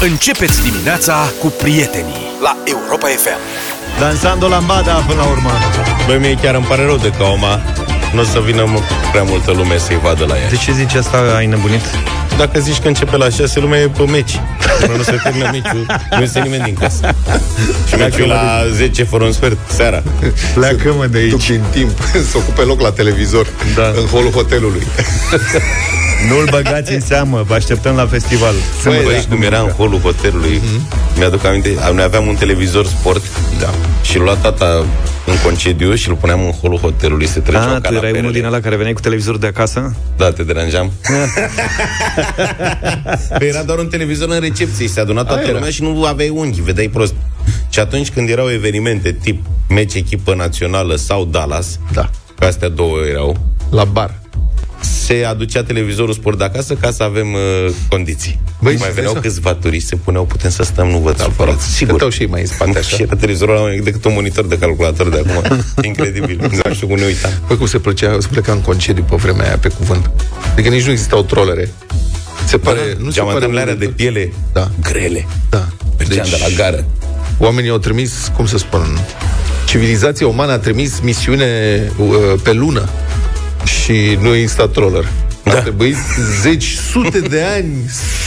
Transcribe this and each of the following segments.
Începeți dimineața cu prietenii la Europa FM. Dansando lambada până la urmă. Băi, mie chiar îmi pare rău de Caoma. Nu o să vină m- prea multă lume să-i vadă la ea. De ce zici asta? Ai nebunit? Dacă zici că începe la 6, lumea e pe meci. Până nu se termină meciul, nu este nimeni din casă. Și meciul e la 10 fără un sfert, seara. Pleacă mă de duc din timp să ocupe loc la televizor Da. în holul hotelului. Nu-l băgați în seamă, vă așteptăm la festival. Băi, Sâmbătă băi, și cum era în holul hotelului, mi-aduc aminte, noi aveam un televizor sport Da. și îl lua tata în concediu și îl puneam în holul hotelului, se treceau Ah, tu ca la erai perele. unul din ăla care veneai cu televizorul de acasă? Da, te deranjam. Păi era doar un televizor în recepție, se aduna toată Aia era. lumea și nu aveai unghi, vedeai prost. Și atunci când erau evenimente tip meci echipă națională sau Dallas, Da. că astea două erau, La bar. Se aducea televizorul sport de acasă ca să avem uh, condiții. Băi, Băi, mai și veneau vezi, câțiva turiști, se puneau, putem să stăm, nu vă supărați. Sigur. Stăteau și ei mai în spate Nu, așa. și era televizorul ăla mai mic decât un monitor de calculator de acum. Incredibil. Nu știu cum ne uitam. Băi, cum se plăcea, se pleca în concediu pe vremea aia, pe cuvânt. Adică nici nu existau trolere. Se pare, nu se pare... Geamantanele alea de piele Da. grele. Da. Mergeam de la gară. oamenii au trimis, cum să spun, civilizația umană a trimis misiune uh, pe lună și nu exista troller. Da. A trebuit zeci, sute de ani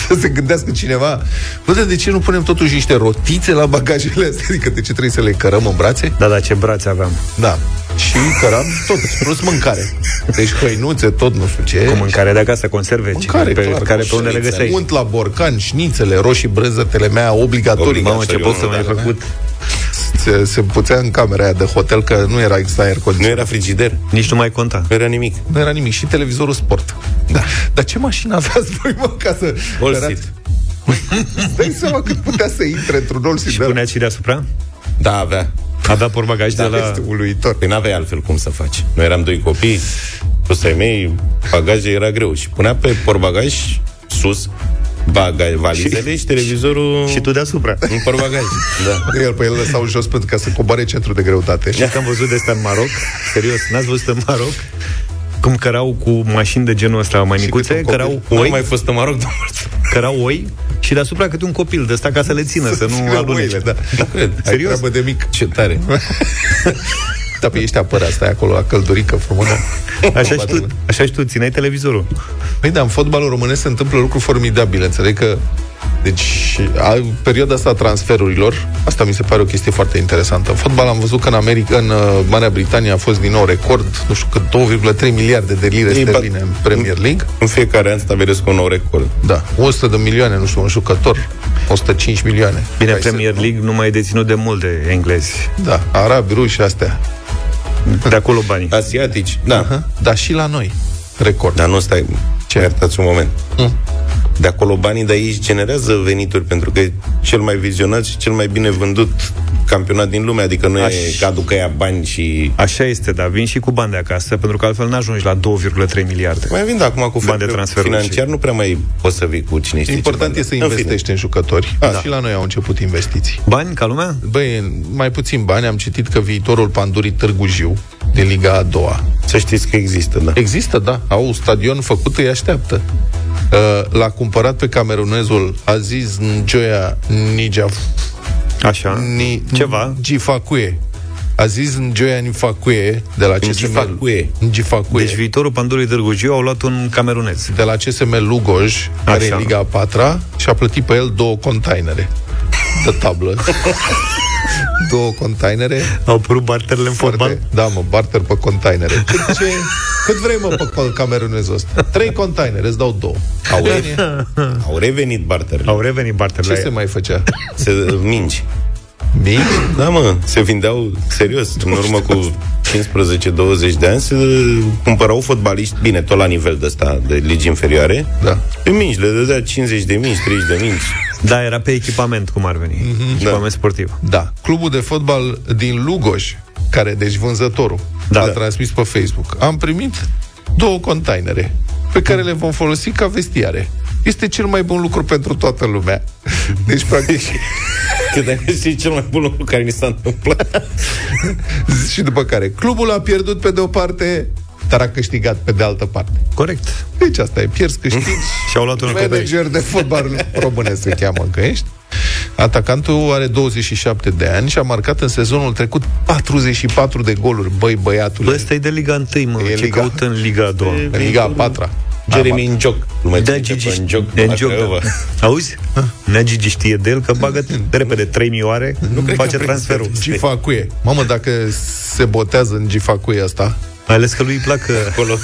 să se gândească cineva Bă, dar de ce nu punem totuși niște rotițe la bagajele astea? Adică de ce trebuie să le cărăm în brațe? Da, da, ce brațe aveam. Da. Și căram tot, plus mâncare. Deci hăinuțe, tot nu știu ce. Cu mâncare de acasă, conserve, Mâncare, pe, clar, care pe unde le șnițele. găseai. Unt la borcan, șnițele, roșii brânzătele mea obligatorii. Mamă, ce Obligatoriu, post să mai ai da, da. făcut. Se, se puțea în camera aia de hotel că nu era extra aer Nu condiționat. era frigider, Nici nu mai conta. nu era nimic. Nu era nimic. Și televizorul sport. Da. Dar ce mașină aveați voi, mă, ca să... All cărați? seat. Îți Dai seama cât putea să intre într-un all seat Și de ăla? punea și deasupra? Da, avea. Avea porbagaj de la... Este uluitor. Păi n-aveai altfel cum să faci. Noi eram doi copii, plus ai mei, bagaje era greu. Și punea pe porbagaj sus bagaj, valizele și, și televizorul Și tu deasupra. în porbagaj. Da. El pe el lăsau jos pentru ca să coboare centrul de greutate. Știți că am văzut de asta în Maroc? Serios, n-ați văzut în Maroc? Cum cărau cu mașini de genul ăsta mai micuțe, câte un cărau copil. Nu am oi, mai fost în Maroc, dar cărau oi și deasupra câte un copil de ăsta ca să le țină, să nu țină alunece. oile, da. nu cred. Ai Serios? treabă de mic. Ce tare. Da, pe ești apărat, stai acolo la căldurică frumoasă. Așa și tu, așa și tu țineai televizorul. Păi da, în fotbalul românesc se întâmplă lucruri formidabile, înțeleg că deci, a, perioada asta a transferurilor, asta mi se pare o chestie foarte interesantă. În fotbal am văzut că în America, în uh, Marea Britanie a fost din nou record, nu știu cât, 2,3 miliarde de lire Ei, sterline ba- în Premier League. În fiecare an stabilesc un nou record. Da, 100 de milioane, nu știu, un jucător, 105 milioane. Bine, Hai să- Premier League nu mai e deținut de mult de englezi. Da, arabi, ruși, astea. De acolo banii. Asiatici, da. Aha. Dar și la noi, record. Dar nu stai, ce iertați un moment. Mm. De acolo banii de aici generează venituri pentru că e cel mai vizionat și cel mai bine vândut campionat din lume, adică nu Aș- e cadul că ia bani și... Așa este, da, vin și cu bani de acasă, pentru că altfel n-ajungi la 2,3 miliarde. Mai vin, da, acum cu Bani de fair transferuri financiar nu prea mai poți să vii cu cine știe Important ce e să bani. În fine. investești în jucători. A, Da. da. Și la noi au început investiții. Bani ca lumea? Băi, mai puțin bani, am citit că viitorul Pandurii Târgu Jiu, din Liga a doua, Să știți că există, da. există, da, au un stadion făcut, îi așteaptă. Uh, L-a cumpărat pe camerunezul Aziz Njoia Nijaf, Așa. Ni, Ceva. Gifacue. Aziz Njoia Nifacue, de la CSM... Ngifacue. Ngifacue. Deci viitorul Pandului Târgu Jiu au luat un camerunez. de la CSM Lugoj, care Așa. e în Liga a patra, și a plătit pe el două containere de tablă. două containere Au apărut barterele în fotbal? Foarte, da, mă, barter pe containere. Cât, ce, cât vrei, mă, pe co- camerunezul ăsta? Trei containere, îți dau două. Au, Bine. au revenit barterele. Au revenit barterele Ce se mai făcea? Se mingi. Mici? Da, mă, se vindeau serios. În urmă cu 15-20 de ani se cumpărau fotbaliști, bine, tot la nivel de ăsta, de ligi inferioare, Da. pe mingi, le dădea 50 de mingi, 30 de mingi. Da, era pe echipament, cum ar veni. Mm-hmm. Echipament Da. sportiv. Da. Clubul de fotbal din Lugoj, care, deci vânzătorul, Da. a transmis pe Facebook. Am primit două containere pe care le vom folosi ca vestiare. Este cel mai bun lucru pentru toată lumea. Deci, practic, Că de și cel mai bun lucru care ni s-a întâmplat. și după care clubul a pierdut pe de o parte, dar a câștigat pe de altă parte. Corect. Deci asta e, pierzi, câștigi. Și au luat unul pe Manager de fotbal românesc se cheamă încă ești. Atacantul are 27 de ani și a marcat în sezonul trecut 44 de goluri. Băi, băiatule. Bă, ăsta e de Liga 1, mă. E Ce Liga- caută în Liga a doua? în Liga a patra. Jeremy Njoc. Nu mai Da, ține Gigi, pe Njoc de la Njoc, Craiova. da. Auzi? Nea Gigi știe de el că bagă repede 3 milioane, nu face transferul. Gifacuie. Mamă, dacă se botează în Gifacuie asta, Mai ales că lui îi plac uh, Acolo.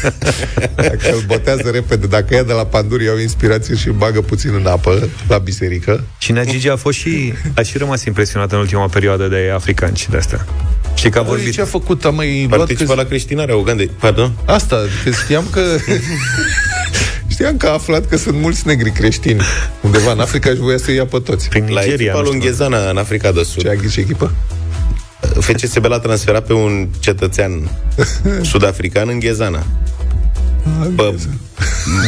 dacă îl botează repede, dacă ia de la panduri, iau inspirație și îl bagă puțin în apă la biserică. Și Nea Gigi a fost și A și rămas impresionat în ultima perioadă de africani și de astea Știi că a Vorbit. vorbit Ce a făcut? Am mai luat Participa că... la creștinarea Ugandei. Pardon? Asta, că știam că... știam că a aflat că sunt mulți negri creștini undeva în Africa și voia să ia pe toți. prin La Nigeria echipa nu lui știu. Înghezana în Africa de Sud. Ce a ghis echipă? FCSB l-a transferat pe un cetățean sud-african în Ghezana. Pe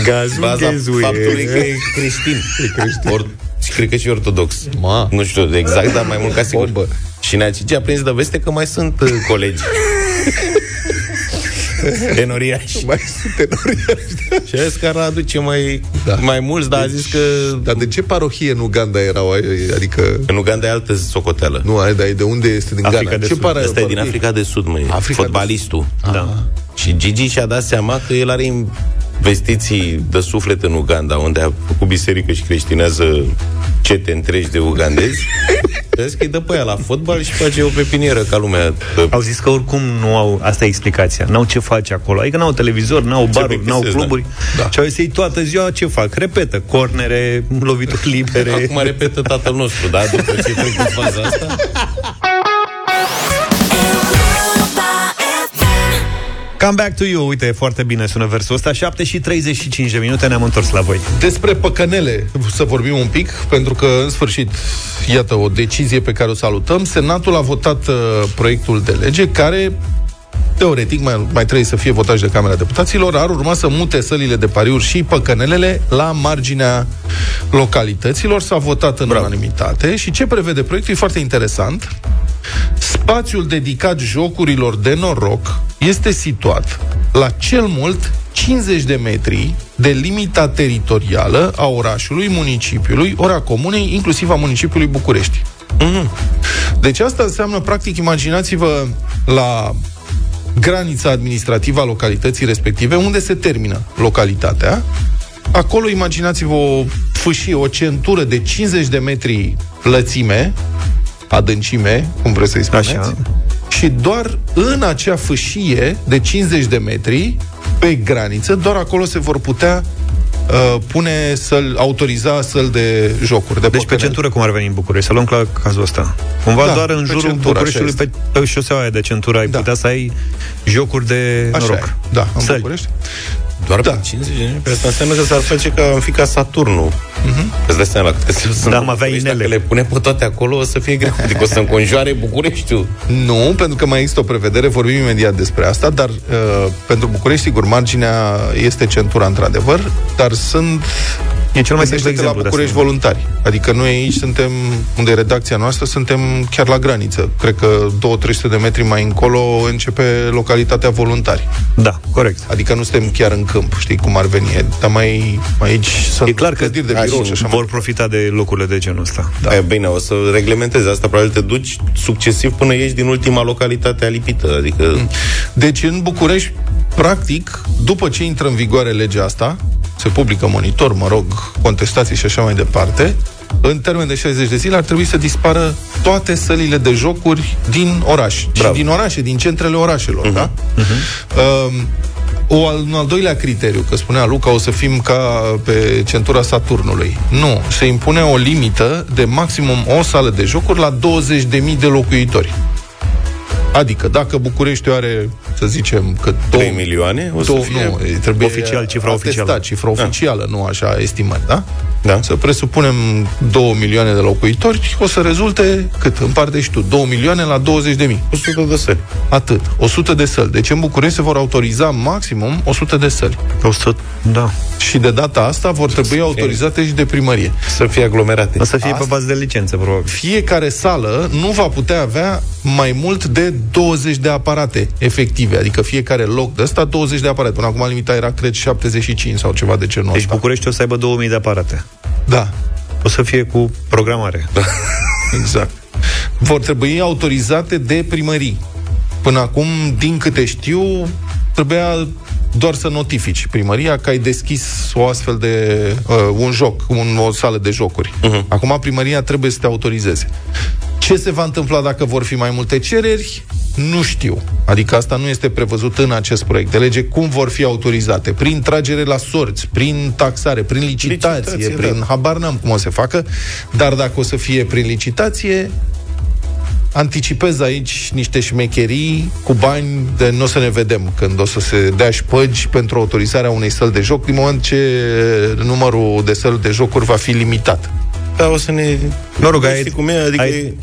Gazul baza Ghezuie. faptului că e creștin. E creștin. Or, și cred că și ortodox. Ma. Nu știu exact, dar mai mult ca sigur. Bombă. Și Nea Cici a prins de veste că mai sunt uh, colegi. Enoriași. Mai sunt tenoriași. Și a zis că ar aduce mai, Da. mai mulți, dar a zis că Dar de ce parohie în Uganda erau? Adică... în Uganda e altă socoteală. Nu, ai, dar de unde este din Africa Ghana? de Ce Sud. para, Asta e din parohie? Africa de Sud, măi. Africa de Fotbalistul. Da. Și Gigi și-a dat seama că el are investiții de suflet în Uganda, unde a făcut biserică și creștinează cete întregi de ugandezi. A zis că îi dă pe ea la fotbal și face o pepinieră ca lumea. Au zis că oricum nu au, asta e explicația, n-au ce face acolo. Adică n-au televizor, n-au baruri, n-au plictisesc, cluburi. da. Și au zis ei toată ziua ce fac? Repetă, cornere, lovituri libere. Acum repetă tatăl nostru, da? După ce trec în faza asta. Come back to you, uite, foarte bine sună versul ăsta. 7 și 35 de minute ne-am întors la voi. Despre păcănele să vorbim un pic, pentru că, în sfârșit, iată o decizie pe care o salutăm. Senatul a votat uh, proiectul de lege care teoretic mai, mai trebuie să fie votat și de Camera Deputaților, ar urma să mute sălile de pariuri și păcănelele la marginea localităților. S-a votat în Bravo. unanimitate și ce prevede proiectul e foarte interesant. Spațiul dedicat jocurilor de noroc este situat la cel mult 50 de metri de limita teritorială a orașului, municipiului, ori a comunei, inclusiv a municipiului București. Deci asta înseamnă, practic, imaginați-vă la granița administrativă a localității respective, unde se termină localitatea. Acolo imaginați-vă o fâșie, o centură de 50 de metri lățime, adâncime, cum vreți să-i spuneți, Așa. și doar în acea fâșie de 50 de metri, pe graniță, doar acolo se vor putea uh, pune să autoriza săl de jocuri. De Deci pe păcănele. centură cum ar veni în București? Să luăm la cazul ăsta. Cumva Da, doar în pe jurul centură, Bucureștiului, așa pe, pe șoseaua aia de centură, ai Da. putea să ai jocuri de Așa noroc. e. Da, în Săli. București. Doar Da. da. pe 50 de metri? Asta înseamnă că s-ar face ca în fica Saturnul. Uh-huh. Îți dai seama la câte se sunt Da, am avea București, inele. Dacă le pune pe toate acolo, o să fie greu. Adică o să înconjoare Bucureștiul. Nu, pentru că mai există o prevedere, vorbim imediat despre asta, dar uh, pentru București, sigur, marginea este centura, într-adăvăr, dar sunt E cel mai simplu Gândește-te la exemplu de București asta. voluntari. Adică noi aici suntem, unde e redacția noastră, suntem chiar la graniță. Cred că 200-300 de metri mai încolo începe localitatea voluntari. Da, corect. Adică nu suntem chiar în câmp, știi cum ar veni. E- Dar mai aici sunt E clar că clădiri de da, birou și și așa vor mai profita de locurile de genul ăsta. Da. E bine, o să reglementezi asta, probabil te duci succesiv până ieși din ultima localitate alipită. Adică Deci în București, practic, după ce intră în vigoare legea asta, se publică monitor, mă rog, contestații și așa mai departe, în termen de 60 de zile ar trebui să dispară toate sălile de jocuri din oraș. Bravo. Și din orașe, din centrele orașelor, da? Um, o, al- un al doilea criteriu, că spunea Luca, o să fim ca pe centura Saturnului. Nu, se impune o limită de maximum o sală de jocuri la 20.000 de locuitori. Adică, dacă Bucureștiul are, să zicem, că 3 milioane, o să două, fie... nu, e- trebuie Oficial, cifra atestat, oficială. cifra oficială, nu așa estimări, da? Da. Să presupunem 2 milioane de locuitori, o să rezulte cât? Împarte și tu, 2 milioane la 20 de mii. 100 de sări. Atât. 100 de săli. Deci în București se vor autoriza maximum 100 de săli. 100, da. Și de data asta vor trebui autorizate și de primărie. Să fie aglomerate. O să fie Asta- pe bază de licență, probabil. Fiecare sală nu va putea avea mai mult de 20 de aparate, efectiv. Respective, adică fiecare loc de ăsta 20 de aparate. Până acum limita era, cred, 75 sau ceva de genul Deci ăsta. București o să aibă 2000 de aparate. Da, O să fie cu programare. Da. exact. Vor trebui autorizate de primării. Până acum, din câte știu, trebuia doar să notifici primăria că ai deschis o astfel de uh, un joc, un, o sală de jocuri. Uh-huh. Acum primăria trebuie să te autorizeze. Ce se va întâmpla dacă vor fi mai multe cereri? Nu știu. Adică asta nu este prevăzut în acest proiect de lege. Cum vor fi autorizate? Prin tragere la sorți, prin taxare, prin licitație, Licitație, prin da. habar n-am cum o să facă, dar dacă o să fie prin licitație, anticipez aici niște șmecherii cu bani de nu o să ne vedem când o să se dea șpăgi pentru autorizarea unei săli de joc din moment ce numărul de săli de jocuri va fi limitat. Da, o să ne... Mă rog, ai- Știi cum e? Adică ai- e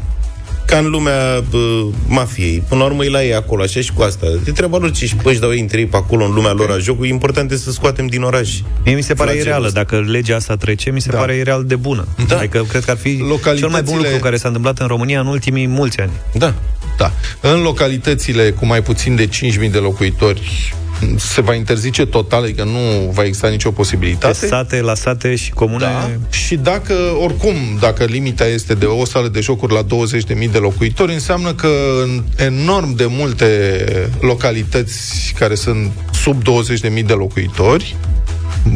ca în lumea bă, mafiei. Până la urmă e la ei acolo, așa și cu asta. De treaba lor ce și păși dau ei între ei pe acolo în lumea lor a jocului. Important este să scoatem din oraș. Mie mi se pare Flagelul ireală. ăsta. Dacă legea asta trece, mi se Da. pare ireal de bună. Da. Adică cred că ar fi cel mai bun Localitățile- lucru care s-a întâmplat în România în ultimii mulți ani. Da. Da. În localitățile cu mai puțin de 5.000 de locuitori se va interzice total, adică nu va exista nicio Pe posibilitate. sate, la sate și comune... Da. Și dacă, oricum, dacă limita este de o sală de jocuri la 20.000 de locuitori, înseamnă că în enorm de multe localități care sunt sub 20.000 de locuitori,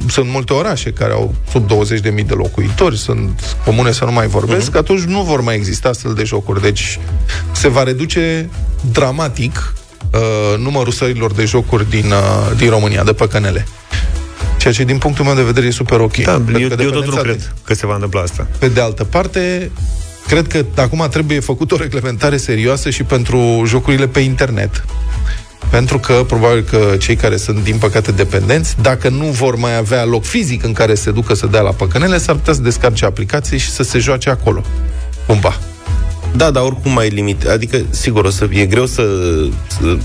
sunt multe orașe care au sub 20.000 de locuitori, sunt comune să nu mai vorbesc, uh-huh. atunci nu vor mai exista astfel de jocuri. Deci se va reduce dramatic uh, numărul sărilor de jocuri din, uh, din România, de păcănele. Ceea ce, din punctul meu de vedere, e super ok. Da, Pentru eu, că eu tot nu dependența de- cred că se va întâmpla asta. pe de altă parte, cred că acum trebuie făcut o reglementare serioasă și pentru jocurile pe internet. Pentru că probabil că cei care sunt, din păcate, dependenți, dacă nu vor mai avea loc fizic în care se ducă să dea la păcănele, s-ar putea să descarce aplicații și să se joace acolo. Cumva. Da, dar oricum mai limit. Adică, sigur, o să e greu să, să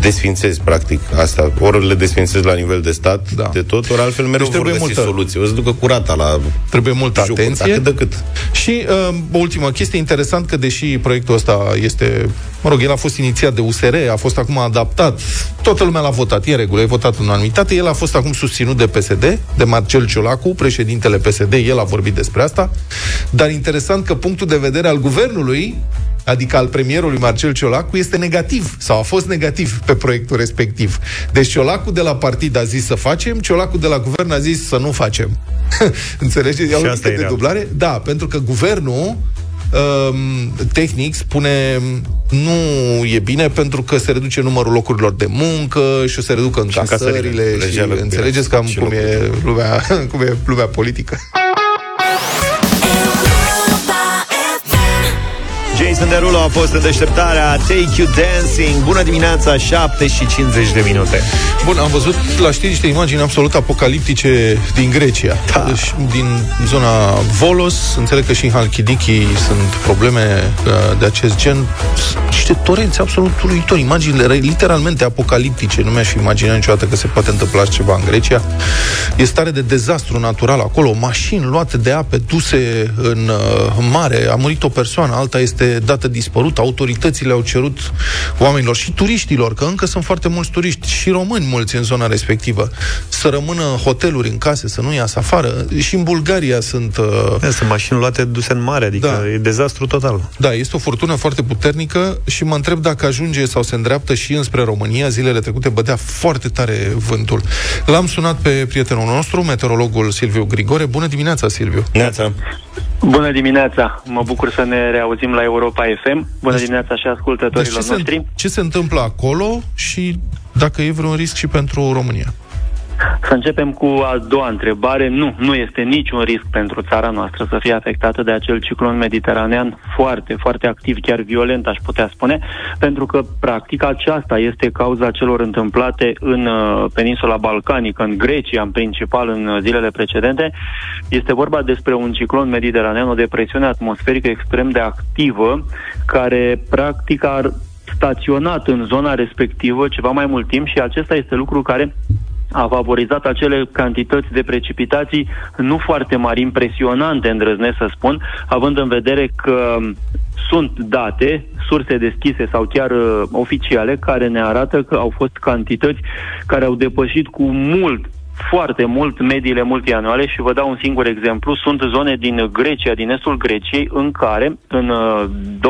desfințezi, practic, asta. Ori le desfințezi la nivel de stat, Da. de tot, ori altfel mereu Deci vor trebuie găsi multă- soluții. O să ducă curata la Trebuie multă jocuri, atenție. dar cât de cât. Și uh, o ultimă chestie interesant că deși proiectul ăsta este, mă rog, el a fost inițiat de USR, a fost acum adaptat, toată lumea l-a votat, e în regulă, e votat în unanimitate, el a fost acum susținut de PSD, de Marcel Ciolacu, președintele PSD, el a vorbit despre asta, dar interesant că punctul de vedere al guvernului adică al premierului Marcel Ciolacu, este negativ sau a fost negativ pe proiectul respectiv. Deci Ciolacu de la partid a zis să facem, Ciolacu de la guvern a zis să nu facem. Înțelegeți? Iau Și o asta mică e de real. dublare? Da, pentru că guvernul um, tehnic spune nu e bine pentru că se reduce numărul locurilor de muncă și o se reducă încasările încasările. și Lejeală cu înțelegeți bine. cam Și cum e, lumea, cum e lumea politică. Jason Derulo a fost în deșteptarea Take You Dancing. Bună dimineața, 7 și 50 de minute. Bun, am văzut la știri niște imagini absolut apocaliptice din Grecia. Da. Deci, din zona Volos, înțeleg că și în Halkidiki sunt probleme uh, de acest gen. Sunt Niște torenți absolut uluitori, imaginile re- literalmente apocaliptice. Nu mi-aș fi imaginat niciodată că se poate întâmpla așa ceva în Grecia. E stare de dezastru natural acolo, mașini luate de ape, duse în uh, în mare, a murit o persoană, alta este dată dispărută, autoritățile au cerut oamenilor și turiștilor, că încă sunt foarte mulți turiști și români mulți în zona respectivă, să rămână în hoteluri, în case, să nu iasă afară. Și în Bulgaria sunt... Uh, Sunt mașini luate duse în mare, adică Da. e dezastru total. da, este o furtună foarte puternică și mă întreb dacă ajunge sau se îndreaptă și înspre România. Zilele trecute bădea foarte tare vântul. L-am sunat pe prietenul nostru, meteorologul Silviu Grigore. Bună dimineața, Silviu! Neața. Bună dimineața! Mă bucur să ne reauzim la Europa FM. Bună dimineața și Deci ascultătorilor ce, noștri. se, ce se întâmplă acolo și dacă e vreun risc și pentru România? Să începem cu a doua întrebare. Nu, nu este niciun risc pentru țara noastră să fie afectată de acel ciclon mediteranean foarte, foarte activ, chiar violent, aș putea spune, pentru că, practic, aceasta este cauza celor întâmplate în uh, peninsula balcanică, în Grecia, în principal, în uh, zilele precedente. Este vorba despre un ciclon mediteranean, o depresiune atmosferică extrem de activă, care, practic, ar staționat în zona respectivă ceva mai mult timp și acesta este lucru care a favorizat acele cantități de precipitații nu foarte mari, impresionante, îndrăznesc să spun, având în vedere că sunt date, surse deschise sau chiar uh, oficiale, care ne arată că au fost cantități care au depășit cu mult foarte mult mediile multianuale și vă dau un singur exemplu. Sunt zone din Grecia, din estul Greciei, în care în 12-13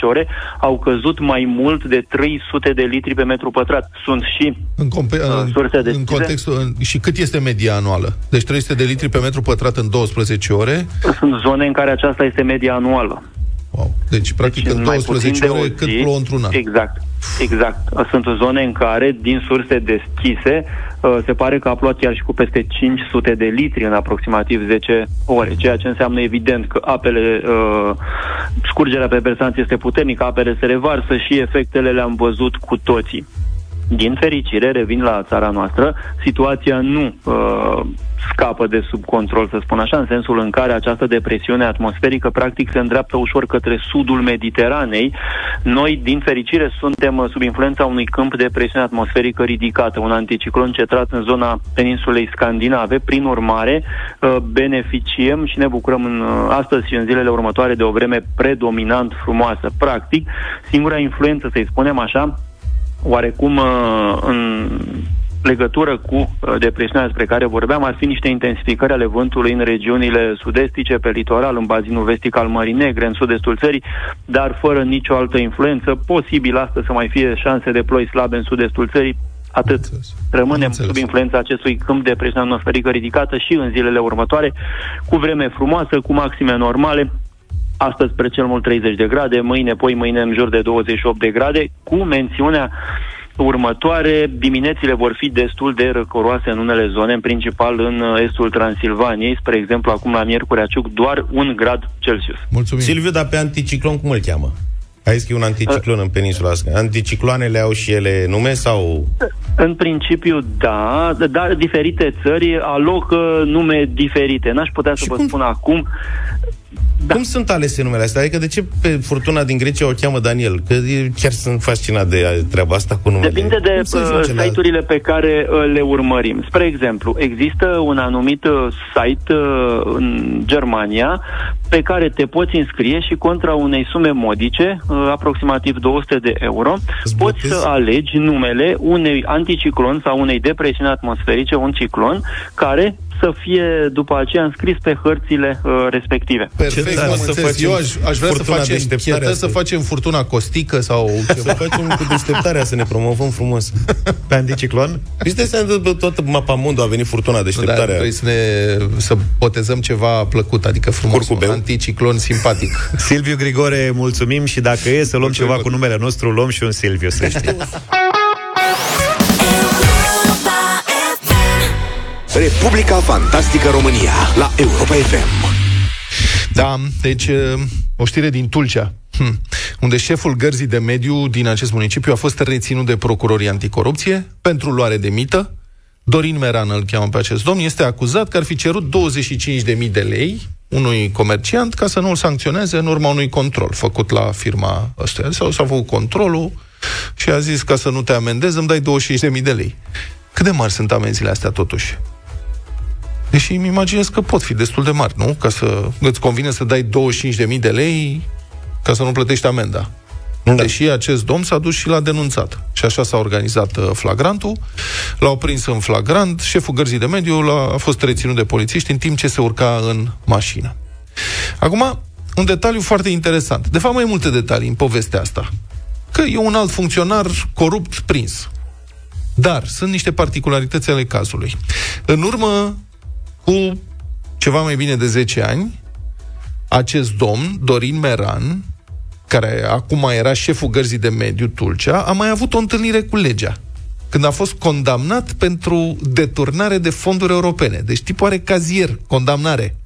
ore au căzut mai mult de 300 de litri pe metru pătrat. Sunt și în, compe- uh, surse de în contextul în, Și cât este media anuală? Deci 300 de litri pe metru pătrat în 12 ore? Sunt zone în care aceasta este media anuală. Wow. Deci, practic, deci, în 12 ore, cât plouă într-un an. Exact. Exact. Sunt zone în care, din surse deschise, uh, se pare că a plouat chiar și cu peste 500 de litri în aproximativ 10 ore, ceea ce înseamnă evident că apele, uh, scurgerea pe bersanți este puternică, apele se revarsă și efectele le-am văzut cu toții. Din fericire, revin la țara noastră, situația nu uh, scapă de sub control, să spun așa, în sensul în care această depresiune atmosferică practic se îndreaptă ușor către sudul Mediteranei. Noi, din fericire, suntem uh, sub influența unui câmp de presiune atmosferică ridicată, un anticiclon centrat în zona peninsulei scandinave. Prin urmare, uh, beneficiem și ne bucurăm în, uh, astăzi și în zilele următoare de o vreme predominant frumoasă. Practic, singura influență, să-i spunem așa, oarecum în legătură cu uh, depresiunea despre care vorbeam ar fi niște intensificări ale vântului în regiunile sudestice, pe litoral, în bazinul vestic al Mării Negre, în sud-estul țării, dar fără nicio altă influență. Posibil astăzi să mai fie șanse de ploi slabe în sud-estul țării, atât. Rămânem sub influența acestui câmp de presiune atmosferică ridicată și în zilele următoare, cu vreme frumoasă, cu maxime normale, astăzi spre cel mult 30 de grade, mâine, poi mâine în jur de 28 de grade, cu mențiunea următoare, diminețile vor fi destul de răcoroase în unele zone, în principal în uh, estul Transilvaniei, spre exemplu, acum la Miercurea Ciuc, doar un grad Celsius. Mulțumim. Silviu, dar pe anticiclon cum îl cheamă? Ai zis că e un anticiclon uh, în peninsula asta. Anticicloanele au și ele nume sau... În principiu, da, dar diferite țări alocă nume diferite. N-aș putea să și vă cum? spun acum. Da. Cum sunt alese numele astea? Adică de ce pe furtuna din Grecia o cheamă Daniel? Că chiar sunt fascinat de treaba asta cu numele. Depinde de uh, site-urile pe care uh, le urmărim. Spre exemplu, există un anumit uh, site uh, în Germania pe care te poți înscrie și contra unei sume modice, uh, aproximativ 200 de euro, Zbotezi? poți să alegi numele unei anticiclon sau unei depresiuni atmosferice, un ciclon, care să fie după aceea înscris pe hărțile uh, respective. Perfect, am înțeles. Eu aș, aș vrea să facem chetă, să facem furtuna costică sau ceva. să facem cu deșteptarea, să ne promovăm frumos. Pe anticiclon? Știți, se toată mapa mundo a venit furtuna deșteptarea. Da, trebuie să ne să botezăm ceva plăcut, adică frumos, Curcubeu. un anticiclon simpatic. Silviu Grigore, mulțumim și dacă e să luăm ceva cu numele nostru, luăm și un Silviu, să știi. Republica Fantastică România la Europa FM. Da, deci o știre din Tulcea, hm, unde șeful gărzii de mediu din acest municipiu a fost reținut de procurorii anticorupție pentru luare de mită. Dorin Meran îl cheamă pe acest domn, este acuzat că ar fi cerut 25.000 de lei unui comerciant ca să nu-l sancționeze în urma unui control făcut la firma ăsta. Sau s-a făcut controlul și a zis ca să nu te amendez, îmi dai 25.000 de lei. Cât de mari sunt amenziile astea totuși? Deși îmi imaginez că pot fi destul de mari, nu? Ca să îți convine să dai 25.000 de lei ca să nu plătești amenda. Da. Deși acest domn s-a dus și l-a denunțat. Și așa s-a organizat uh, flagrantul. L-au prins în flagrant. Șeful gărzii de mediu l-a, a fost reținut de polițiști în timp ce se urca în mașină. Acum, un detaliu foarte interesant. De fapt, mai multe detalii în povestea asta. Că e un alt funcționar corupt prins. Dar sunt niște particularități ale cazului. În urmă cu ceva mai bine de 10 ani, acest domn, Dorin Meran, care acum era șeful gărzii de mediu Tulcea, a mai avut o întâlnire cu legea când a fost condamnat pentru deturnare de fonduri europene. Deci tipul are cazier, condamnare.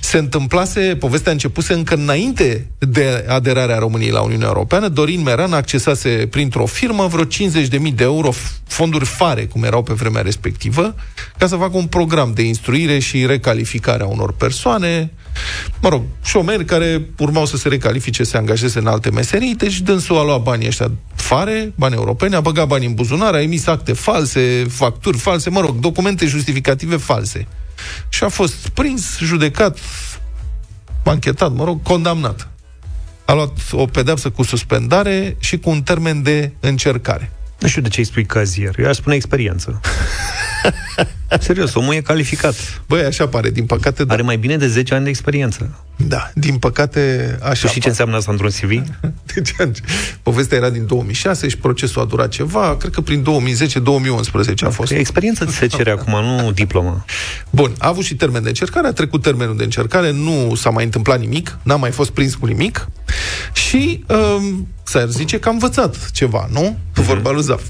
Se întâmplase, povestea a începuse încă înainte de aderarea României la Uniunea Europeană. Dorin Meran accesase printr-o firmă vreo 50.000 de euro fonduri fare, cum erau pe vremea respectivă, ca să facă un program de instruire și recalificare a unor persoane, mă rog, șomeri care urmau să se recalifice, să se angajeze în alte meserii, deci dânsul a luat banii ăștia fare, bani europeni, a băgat bani în buzunar, a emis acte false, facturi false, mă rog, documente justificative false. Și a fost prins, judecat, anchetat, mă rog, condamnat. A luat o pedeapsă cu suspendare și cu un termen de încercare. Nu știu de ce îi spui cazier. Eu aș spune experiență. Serios, omul e calificat. Băi, așa pare, din păcate... Da. Are mai bine de 10 ani de experiență. Da, din păcate așa. Tu știi ce înseamnă asta într-un CV? deci, povestea era din 2006 și procesul a durat ceva, cred că prin 2010-2011 a fost. Experiența ți se cere acum, nu diploma. Bun, a avut și termen de încercare, a trecut termenul de încercare, nu s-a mai întâmplat nimic, n-a mai fost prins cu nimic și um, s-ar zice că a învățat ceva, nu? Mm-hmm. Vorba lui Zaf.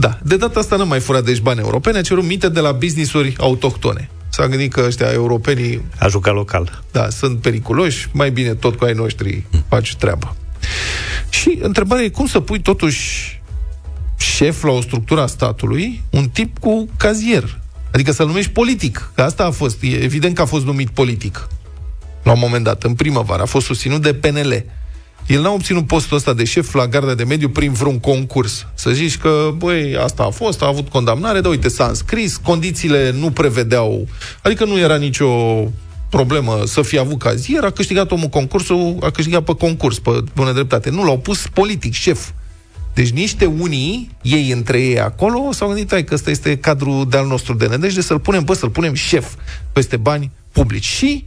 Da, de data asta nu mai furat deci bani europene, a cerut minte de la businessuri autohtone. S-a gândit că ăștia europenii... A jucat local. Da, sunt periculoși, mai bine tot cu ai noștri faci treabă. Și întrebarea e cum să pui totuși șef la o structură a statului un tip cu cazier. Adică să-l numești politic. Că asta a fost, e evident că a fost numit politic. La un moment dat, în primăvară, a fost susținut de PNL. El n-a obținut postul ăsta de șef la garda de mediu prin vreun concurs. Să zici că, băi, asta a fost, a avut condamnare, dar uite, s-a înscris, condițiile nu prevedeau, adică nu era nicio problemă să fie avut cazier, a câștigat omul concursul, a câștigat pe concurs, pe bună dreptate. Nu, l-au pus politic, șef. Deci niște unii, ei între ei acolo, s-au gândit, ai, că ăsta este cadrul de-al nostru de nădejde, să-l punem, bă, să-l punem șef peste bani publici. Și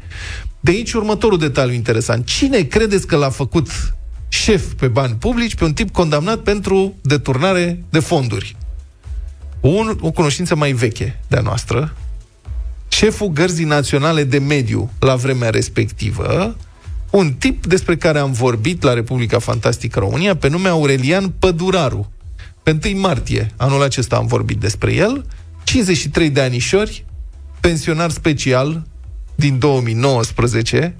de aici următorul detaliu interesant. Cine credeți că l-a făcut șef pe bani publici pe un tip condamnat pentru deturnare de fonduri? Un, o cunoștință mai veche de-a noastră, șeful Gărzii Naționale de Mediu la vremea respectivă, un tip despre care am vorbit la Republica Fantastică România, pe nume Aurelian Păduraru. Pe 1 martie anul acesta am vorbit despre el, 53 de anișori, pensionar special din 2019,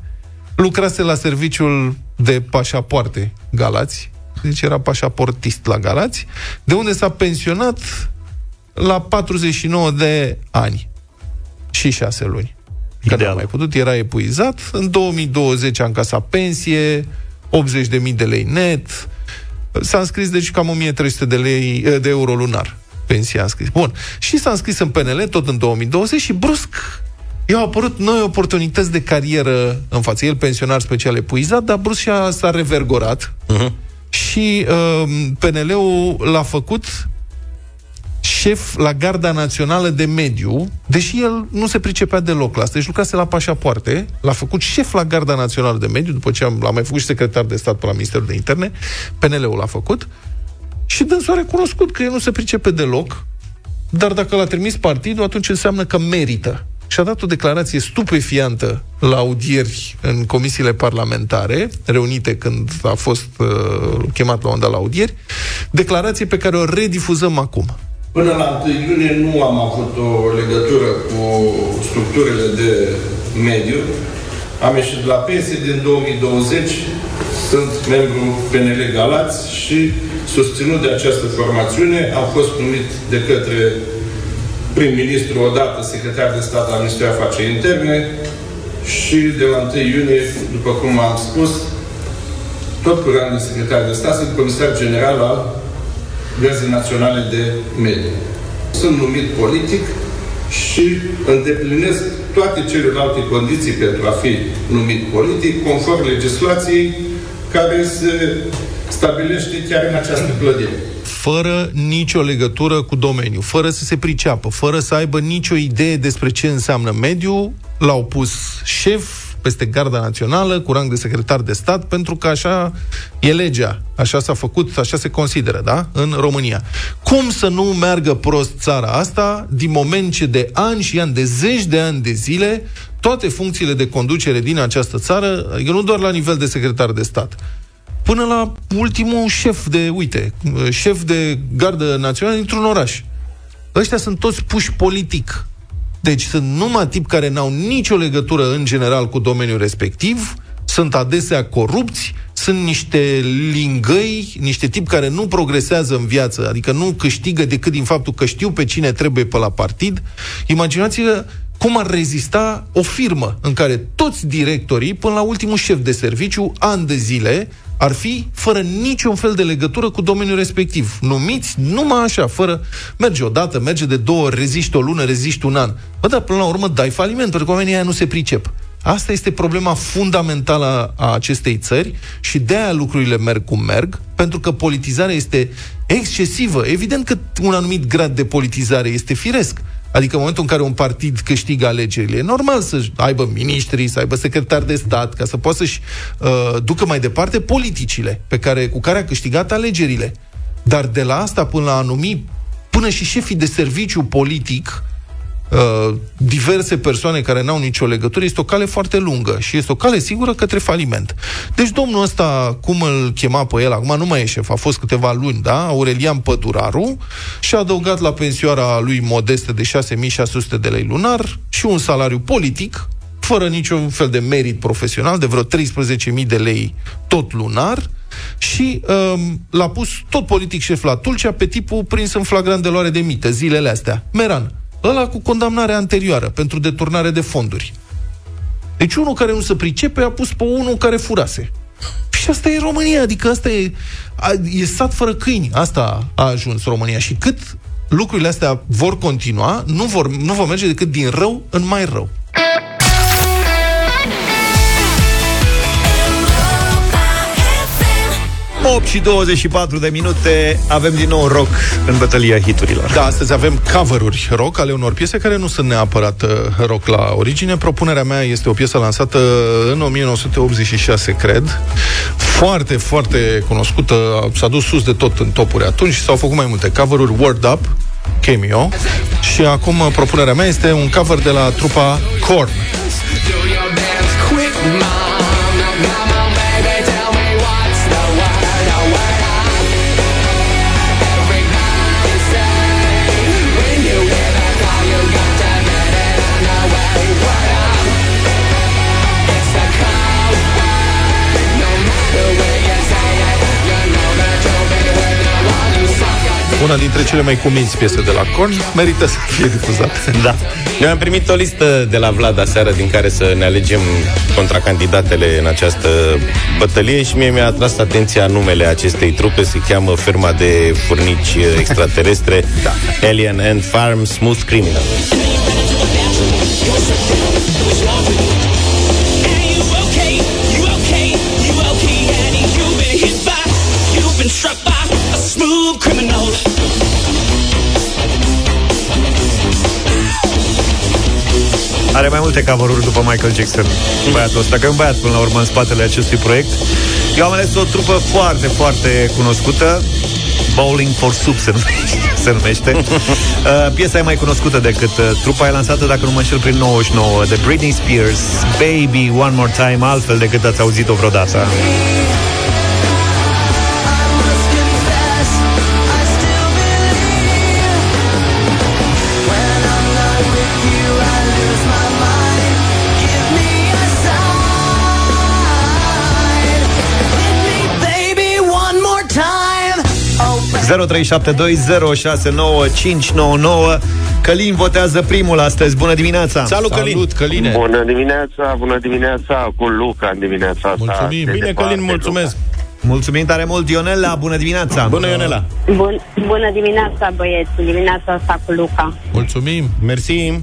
lucrase la serviciul de pașapoarte Galați, deci era pașaportist la Galați, de unde s-a pensionat la 49 de ani și 6 luni. Că nu a mai putut, era epuizat. În 2020 a încasat pensie, 80.000 de lei net, s-a înscris deci cam 1300 de, lei, de euro lunar pensia a înscris. Bun. Și s-a înscris în PNL tot în 2020 și brusc i-au apărut noi oportunități de carieră în față. El pensionar special epuizat, dar brusc și-a, s-a revergorat uh-huh. și uh, PNL-ul l-a făcut șef la Garda Națională de Mediu, deși el nu se pricepea deloc la asta. Deci lucrase la pașapoarte, l-a făcut șef la Garda Națională de Mediu, după ce am, l-a mai făcut și secretar de stat pe la Ministerul de Interne, PNL-ul l-a făcut, și dânsul a recunoscut că el nu se pricepe deloc, dar dacă l-a trimis partidul, atunci înseamnă că merită și-a dat o declarație stupefiantă la audieri în comisiile parlamentare, reunite când a fost uh, chemat la onda la audieri, declarație pe care o redifuzăm acum. Până la 1 iunie nu am avut o legătură cu structurile de mediu. Am ieșit de la pensie din 2020, sunt membru PNL Galați și susținut de această formațiune, am fost numit de către prim-ministru, odată secretar de stat al Ministerului Afaceri Interne și de la 1 iunie, după cum am spus, tot cu rang de secretar de stat, sunt comisar general al Gărzii Naționale de Mediu. Sunt numit politic și îndeplinesc toate celelalte condiții pentru a fi numit politic, conform legislației care se stabilește chiar în această clădire fără nicio legătură cu domeniul, fără să se priceapă, fără să aibă nicio idee despre ce înseamnă mediu, l-au pus șef peste Garda Națională, cu rang de secretar de stat, pentru că așa e legea. Așa s-a făcut, așa se consideră, da? În România. Cum să nu meargă prost țara asta, din moment ce de ani și ani, de zeci de ani de zile, toate funcțiile de conducere din această țară, adică nu doar la nivel de secretar de stat, până la ultimul șef de, uite, șef de gardă națională dintr-un oraș. Ăștia sunt toți puși politic. Deci sunt numai tip care n-au nicio legătură în general cu domeniul respectiv, sunt adesea corupți, sunt niște lingăi, niște tipi care nu progresează în viață, adică nu câștigă decât din faptul că știu pe cine trebuie pe la partid. Imaginați-vă cum ar rezista o firmă în care toți directorii, până la ultimul șef de serviciu, ani de zile, ar fi fără niciun fel de legătură cu domeniul respectiv. Numiți numai așa, fără... Merge o dată, merge de două ori, reziști o lună, reziști un an. Bă, dar până la urmă dai faliment, pentru că oamenii aia nu se pricep. Asta este problema fundamentală a acestei țări și de aia lucrurile merg cum merg, pentru că politizarea este excesivă. Evident că un anumit grad de politizare este firesc. Adică în momentul în care un partid câștigă alegerile, e normal să aibă miniștri, să aibă secretari de stat, ca să poată să-și uh, ducă mai departe politicile pe care, cu care a câștigat alegerile. Dar de la asta până la a numi până și șefii de serviciu politic Uh, diverse persoane care n-au nicio legătură, este o cale foarte lungă și este o cale sigură către faliment. Deci domnul ăsta, cum îl chema pe el, acum nu mai e șef, a fost câteva luni, da? Aurelian Păduraru și a adăugat la pensioara lui modestă de 6600 de lei lunar și un salariu politic, fără niciun fel de merit profesional, de vreo 13.000 de lei tot lunar, și um, l-a pus tot politic șef la Tulcea pe tipul prins în flagrant de luare de mită zilele astea. Meran ăla cu condamnarea anterioară pentru deturnare de fonduri. Deci unul care nu se pricepe a pus pe unul care furase. Și asta e România, adică asta e, a, e sat fără câini. Asta a ajuns România. Și cât lucrurile astea vor continua, nu vor, nu vor merge decât din rău în mai rău. 8 și 24 de minute avem din nou rock în bătălia hiturilor. Da, astăzi avem cover-uri rock ale unor piese care nu sunt neapărat uh, rock la origine. Propunerea mea este o piesă lansată în 1986, cred. Foarte, foarte cunoscută, s-a dus sus de tot în topuri atunci și s-au făcut mai multe cover-uri, Word Up, Cameo și acum uh, propunerea mea este un cover de la trupa Korn. Una dintre cele mai cuminți piese de la Korn, merită să fie difuzată. Da. Eu am primit o listă de la Vlad aseară din care să ne alegem contracandidatele în această bătălie și mie mi-a atras atenția numele acestei trupe, se cheamă firma de furnici extraterestre da. Alien and Farm Smooth Criminal. Are mai multe cover după Michael Jackson Băiatul ăsta, că e un băiat până la urmă în spatele acestui proiect Eu am ales o trupă foarte, foarte cunoscută Bowling for Soup se numește, se numește. Uh, piesa e mai cunoscută decât uh, trupa e lansată, dacă nu mă înșel, prin 99 de Britney Spears Baby One More Time altfel decât ați auzit-o vreodată ...0372069599. Călin votează primul astăzi. Bună dimineața! Salut, Călin! Salut, Căline! Bună dimineața, bună dimineața cu Luca în dimineața asta. Mulțumim! De Bine, departe, Călin, mulțumesc! Luca. Mulțumim tare mult, Ionela! Bună dimineața! Bună, Ionela! Bun, bună dimineața, băieți, dimineața asta cu Luca. Mulțumim! Mersi! Uh,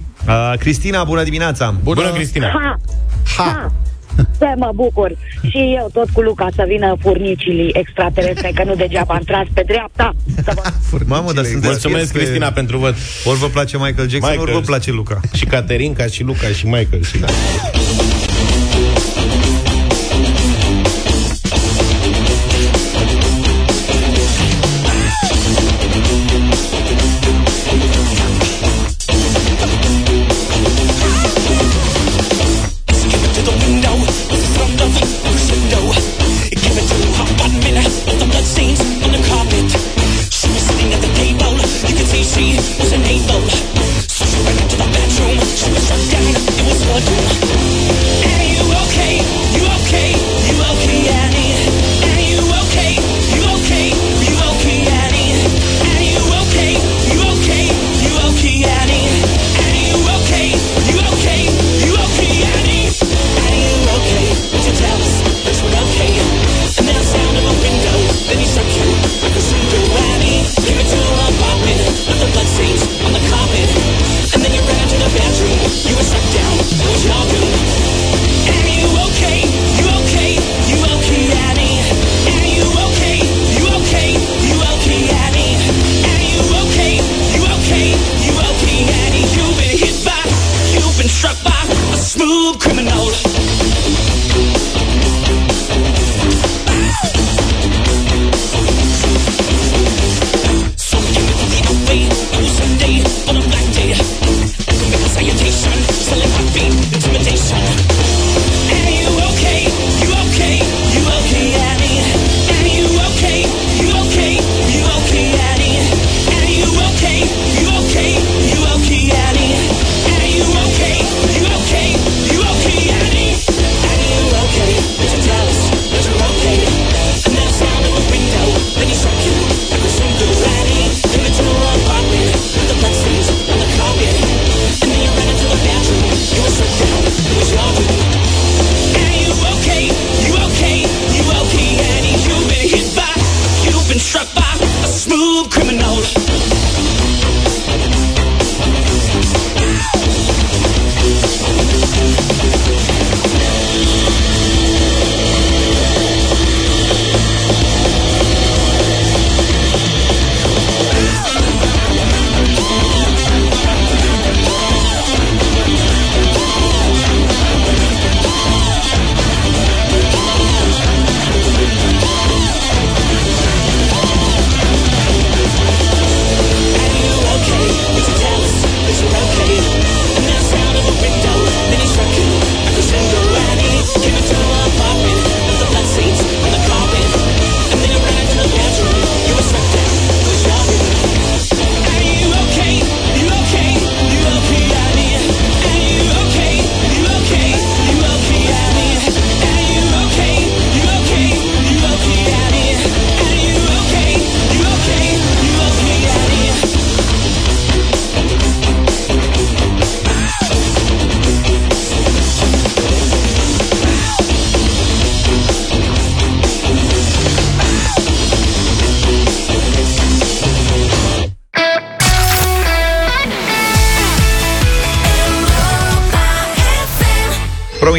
Cristina, bună dimineața! Bună, Bună Cristina! Ha! Ha! Să mă bucur. Și eu tot cu Luca să vină furnicii extraterestre, că nu degeaba am tras pe dreapta. Să vă... Mamă, dar sunteți Mulțumesc, pe- Cristina, pentru vot. Ori vă place Michael Jackson, Michael. ori vă place Luca. Și Caterinca, și Luca, și Michael. Și...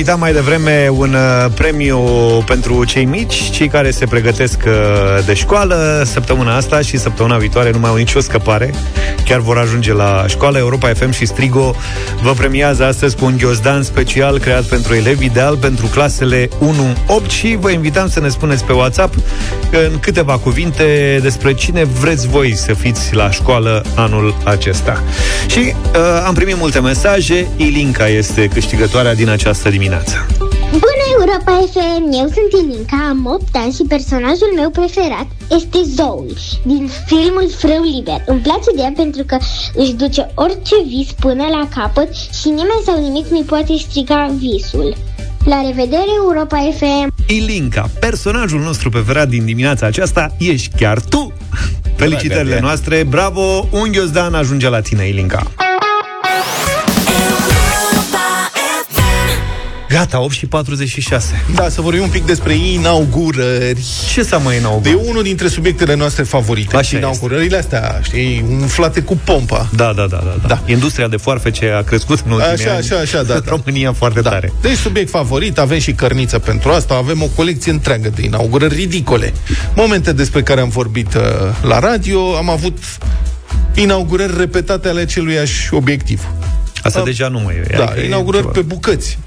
Promitam mai devreme un uh, premiu pentru cei mici, cei care se pregătesc uh, de școală săptămâna asta și săptămâna viitoare nu mai au nicio scăpare. Chiar vor ajunge la școală. Europa FM și Strigo vă premiază astăzi cu un ghiozdan special creat pentru elevi, ideal pentru clasele 1-8 și vă invităm să ne spuneți pe WhatsApp în câteva cuvinte despre cine vreți voi să fiți la școală anul acesta. Și uh, am primit multe mesaje. Ilinca este câștigătoarea din această dimineață. Bună Europa FM, eu sunt Ilinca, am 8 ani și personajul meu preferat este Zoe, din filmul Frâu Liber. Îmi place de ea pentru că își duce orice vis până la capăt și nimeni sau nimic nu-i poate striga visul. La revedere, Europa FM! Ilinca, personajul nostru preferat din dimineața aceasta, ești chiar tu! Felicitările noastre, bravo, un ghiozdan ajunge la tine, Ilinca! Gata, 8 și 46. Da, să vorbim un pic despre inaugurări. Ce s-a mai inaugurat? E unul dintre subiectele noastre favorite. Așa inaugurările este. astea, știi, umflate cu pompa. Da, da, da, da, da. Da. Industria de foarfece a crescut în ultimii Așa, ani. așa, așa, da, În da. România foarte Da. tare. Deci subiect favorit, avem și cărniță pentru asta, avem o colecție întreagă de inaugurări ridicole. Momente despre care am vorbit uh, la radio, am avut inaugurări repetate ale aceluiași obiectiv. Asta Da. deja nu mai e. Da, Adică e inaugurări ceva. pe bucăți.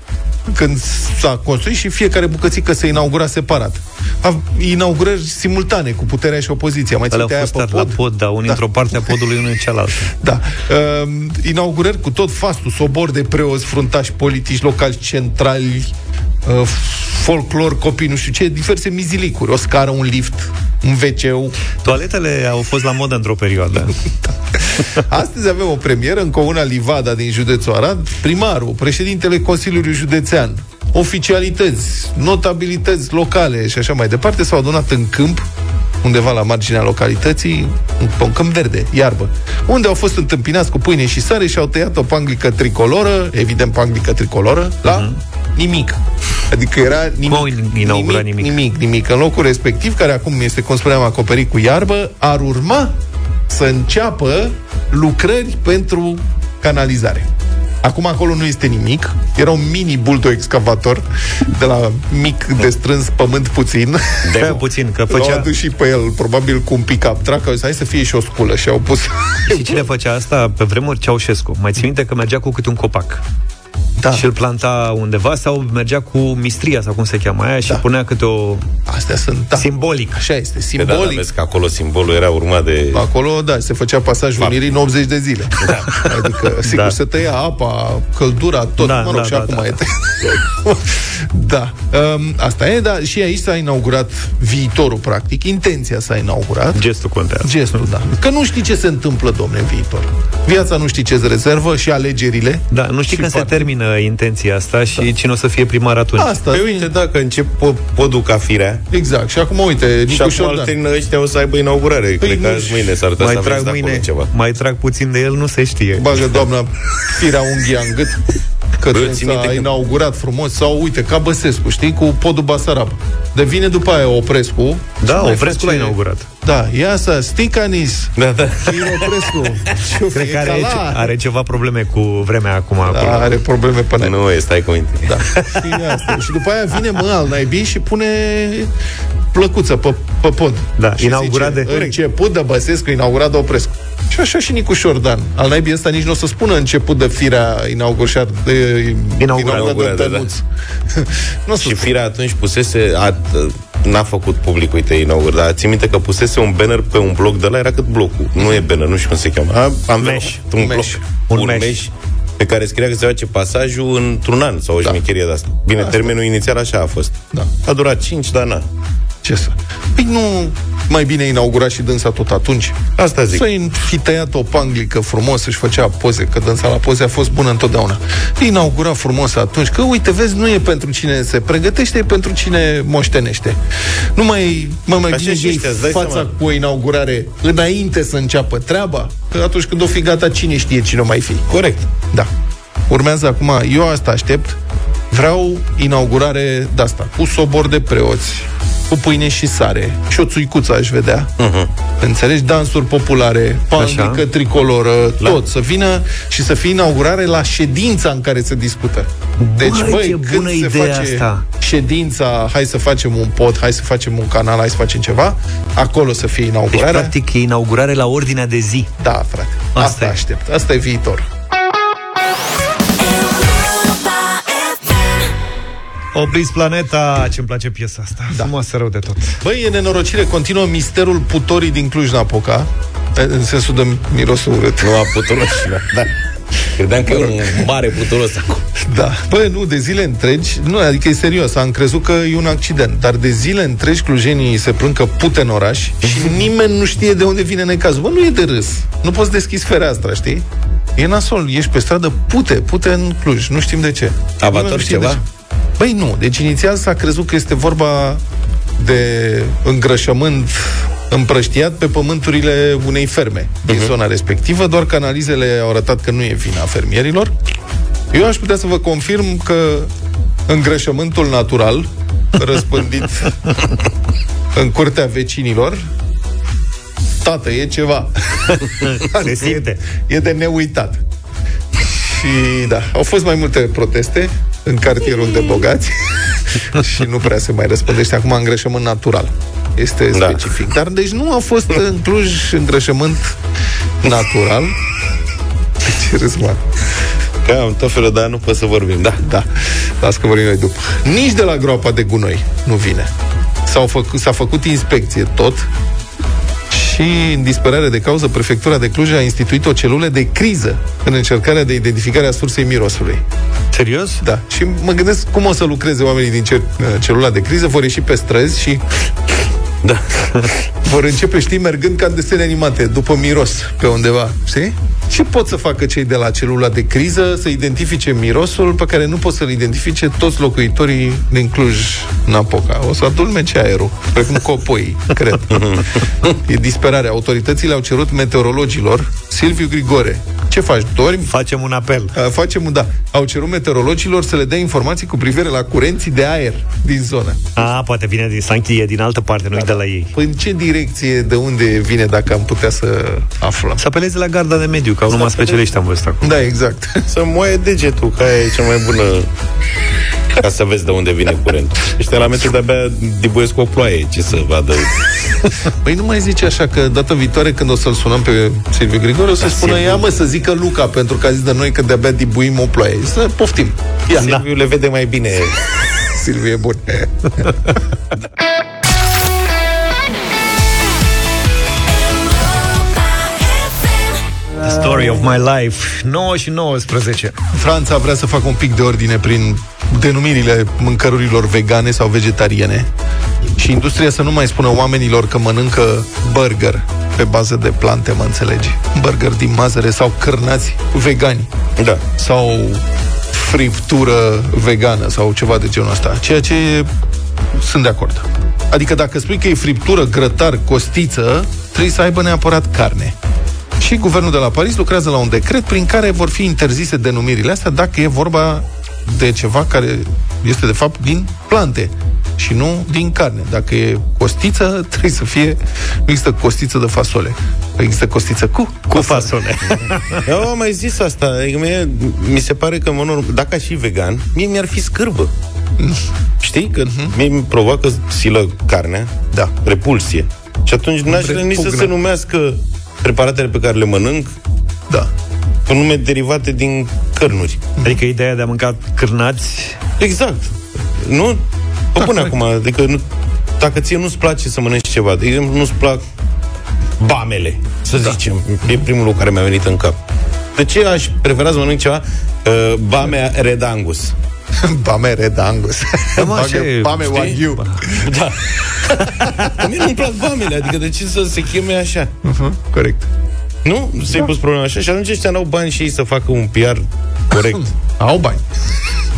Când s-a construit și fiecare bucățică se inaugura separat. A, inaugurări simultane cu puterea și opoziția. Mai Alea țineți au aia fost pe la pod? pod, da, unii Da. într-o parte a podului, unii în cealaltă. Da. Uh, inaugurări cu tot fastul, sobor de preoți, fruntași politici, locali centrali, uh, folclor, copii, nu știu ce, diverse mizilicuri, o scară, un lift, un wc Toaletele au fost la modă într-o perioadă. Astăzi avem o premieră în Comuna Livada din județul Arad. Primarul, președintele Consiliului Județean, oficialități, notabilități locale și așa mai departe s-au adunat în câmp undeva la marginea localității, un, pe un câmp verde, iarbă, unde au fost întâmpinați cu pâine și sare și au tăiat o panglică tricoloră, evident panglică tricoloră, la nimic. Adică era nimic, Cum au inaugurat nimic? nimic, nimic. În locul respectiv, care acum este, cum spuneam, acoperit cu iarbă, ar urma să înceapă lucrări pentru canalizare. Acum acolo nu este nimic. Era un mini buldo-excavator de la mic de strâns pământ puțin. Stai puțin, că L-au făcea... adus și pe el, probabil cu un pick-up truck. Au zis, hai să fie și o sculă. Și au pus... Și cine făcea asta pe vremuri? Ceaușescu. Mai ții minte că mergea cu câte un copac. Da. Și îl planta undeva sau mergea cu mistria sau cum se cheamă aia și Da. punea câte o... Astea sunt, da. Simbolic. Așa este, Pe da, simbolic. vezi că acolo simbolul era urmat de... Acolo, da, se făcea pasajul unirii în 80 de zile. Da. Adică, sigur, Da. da. se tăia apa, căldura, tot. Da, mă rog, da, și da, acum da, e. da. da. Um, asta e, dar și aici s-a inaugurat viitorul, practic. Intenția s-a inaugurat. Gestul contează. Gestul, da. Că nu știi ce se întâmplă, domne, în viitor. Viața nu știi ce-ți rezervă și alegerile. Da, nu știi Și când se foarte- termină intenția asta și da. cine o să fie primar atunci. Asta. Păi uite, dacă încep po- podul ca firea, Exact. Și acum, uite, și Nicu acum Șordan. alternă ăștia o să aibă inaugurare. Păi Cred că nu azi știu. mâine s-ar putea mai să trag aveți de acolo mâine, ceva. mai trag puțin de el, nu se știe. Bagă doamna firea unghia în gât că Bă, trebuie ții s-a minte că- inaugurat frumos sau uite, ca Băsescu, știi, cu podul Basarab. De vine după aia Oprescu. Da, și mai Oprescu face- l-a inaugurat. Da, ia să Sticanis. Da, da. Și Oprescu. Și o Cred că are, Fiecala. are ceva probleme cu vremea acum. Da, acolo. are probleme până Nu, e, stai cu minte. Da. Și, asta. și după aia vine mă al naibii și pune plăcuță pe, pe pod. Da, și inaugurat zice, de- Început de Băsescu, inaugurat de Oprescu. Și așa și Nicu Șordan. Al naibii ăsta nici nu o să spună început de firea inaugurat de, Inaugurat, inaugurat, de da, da. Tănuț. nu o să Și spună. firea atunci pusese, a, n-a făcut public, uite, inaugură, dar țin minte că pusese un banner pe un bloc de la, era cât blocul. Nu e banner, nu știu cum se cheamă. A, am Mesh. un Un bloc, mesh. Un un, mesh. mesh. pe care scria că se face pasajul într-un an sau o Da. șmecherie de asta. Bine, Asta. termenul inițial așa a fost. Da. A durat 5, dar na. Ce să... Păi nu mai bine inaugura și dânsa tot atunci? Asta zic. Să-i fi tăiat o panglică frumos, își făcea poze, că dânsa la poze a fost bună întotdeauna. Inaugura frumos atunci, că uite, vezi, nu e pentru cine se pregătește, e pentru cine moștenește. Nu mai, mai, mai Așa bine și iei ăștia, îți dai fața seama. cu o inaugurare înainte să înceapă treaba, că atunci când o fi gata, cine știe cine o mai fi. Corect. Da. Urmează acum, eu asta aștept, Vreau inaugurare de asta, cu sobor de preoți, cu pâine și sare și o țuicuță aș vedea. Uh-huh. Înțelegi? Dansuri populare, pandică Așa. tricoloră, tot. Să vină și să fie inaugurare la ședința în care se discută. Deci, Băi, băi, ce când bună se idee face asta. ședința, hai să facem un pod, hai să facem un canal, hai să facem ceva, acolo să fie Deci, inaugurarea. practic, e inaugurare la ordinea de zi. Da, frate. Asta Asta, e. aștept. Asta e viitor. Opriți planeta, ce-mi place piesa asta. Da. Frumoasă rău de tot. Băi, e nenorocire, continuă misterul putorii din Cluj-Napoca, în sensul de mirosul urât. Nu a puturos și da. Credeam că e un mare puturos acum. Da. Băi, nu, de zile întregi, nu, adică e serios, am crezut că e un accident, dar de zile întregi clujenii se plâng că pute în oraș și nimeni nu știe de unde vine necazul. Bă, nu e de râs. Nu poți deschizi fereastra, știi? E nasol, ești pe stradă, pute, pute în Cluj, nu știm de ce. Abator Nimeni nu știe ceva? de ce. Băi, nu. Deci inițial s-a crezut că este vorba de îngrășământ împrăștiat pe pământurile unei ferme din zona respectivă, doar că analizele au arătat că nu e vina fermierilor. Eu aș putea să vă confirm că îngrășământul natural răspândit în curtea vecinilor tată, e ceva. Se simte. E de neuitat. Și da, au fost mai multe proteste în cartierul de bogați și nu prea se mai răspândește acum îngrășământ natural. Este Da. specific. Dar deci nu a fost în Cluj îngrășământ natural. Ce râs, mă. Că am tot felul, dar nu pot să vorbim, da. Da, las că vorbim noi după. Nici de la groapa de gunoi nu vine. S-au făcut, s-a făcut inspecție tot și, în disperare de cauză, Prefectura de Cluj a instituit o celulă de criză în încercarea de identificare a sursei mirosului. Serios? Da. Și mă gândesc cum o să lucreze oamenii din cer- celula de criză, vor ieși pe străzi și Da. vor începe, știi, mergând ca în desene animate, după miros, pe undeva, știi? Ce pot să facă cei de la celula de criză să identifice mirosul pe care nu pot să-l identifice toți locuitorii din Cluj-Napoca? O să adulmece aerul, precum copoi, cred. e disperare. Autoritățile au cerut meteorologilor Silviu Grigore. Ce faci? Dormi? Facem un apel. Uh, Facem, da. Au cerut meteorologilor să le dea informații cu privire la curenții de aer din zonă. A, poate vine din Sanchie, din altă parte, nu de la ei. Păi în ce direcție, de unde vine, dacă am putea să aflăm? Să apeleze la garda de mediu, că au numai specialiști am văzut acum. Da, exact. Să moaie degetul, că aia e cea mai bună ca să vezi de unde vine curentul. Ăștia la metru de-abia dibuiesc o ploaie, ce să vadă. Păi nu mai zice așa că data viitoare când o să-l sunăm pe Silviu Grigore o să spună Silviu. ia mă să zică Luca pentru că a zis de noi că de-abia dibuim o ploaie. Să poftim. Ia, da. Silviu le vede mai bine. Silviu e bun. Story of my life. 9 și 19. Franța vrea să facă un pic de ordine prin denumirile mâncărurilor vegane sau vegetariene și industria să nu mai spună oamenilor că mănâncă burger pe bază de plante, mă înțelegi? Burger din mazăre sau cârnați vegani Da. sau friptură vegană sau ceva de genul ăsta. Ceea ce sunt de acord. Adică dacă spui că e friptură, grătar, costiță, trebuie să aibă neapărat carne. Și guvernul de la Paris lucrează la un decret prin care vor fi interzise denumirile astea dacă e vorba de ceva care este de fapt din plante și nu din carne. Dacă e costiță, trebuie să fie... Nu există costiță de fasole. Există costiță cu, Cu fasole. Eu am mai zis asta. Adică mie, mi se pare că, mă, norm- dacă aș fi vegan, mie mi-ar fi scârbă. Știi? Că mie mi provoacă silă carnea, Da. repulsie. Și atunci n-aș vrea nici să repugnă. se numească preparatele pe care le mănânc Da. cu nume derivate din cărnuri. Adică ideea de a mânca cârnați Exact. Nu? Pă bune acum, adică nu, dacă ție nu-ți place să mănânci ceva, de exemplu, nu-ți plac bamele, să da. zicem, e primul lucru care mi-a venit în cap. De ce aș prefera să mănânc ceva? Uh, bame Red Angus. Bame Red Angus. Da, mă, Bame, ce- bame știi? Wagyu. Da. Că mie nu-mi plac bamele, adică de ce să se cheme așa? Uh-huh, corect. Nu? S-ai da. pus problema așa și atunci ăștia n-au bani și ei să facă un PR corect. Au bani.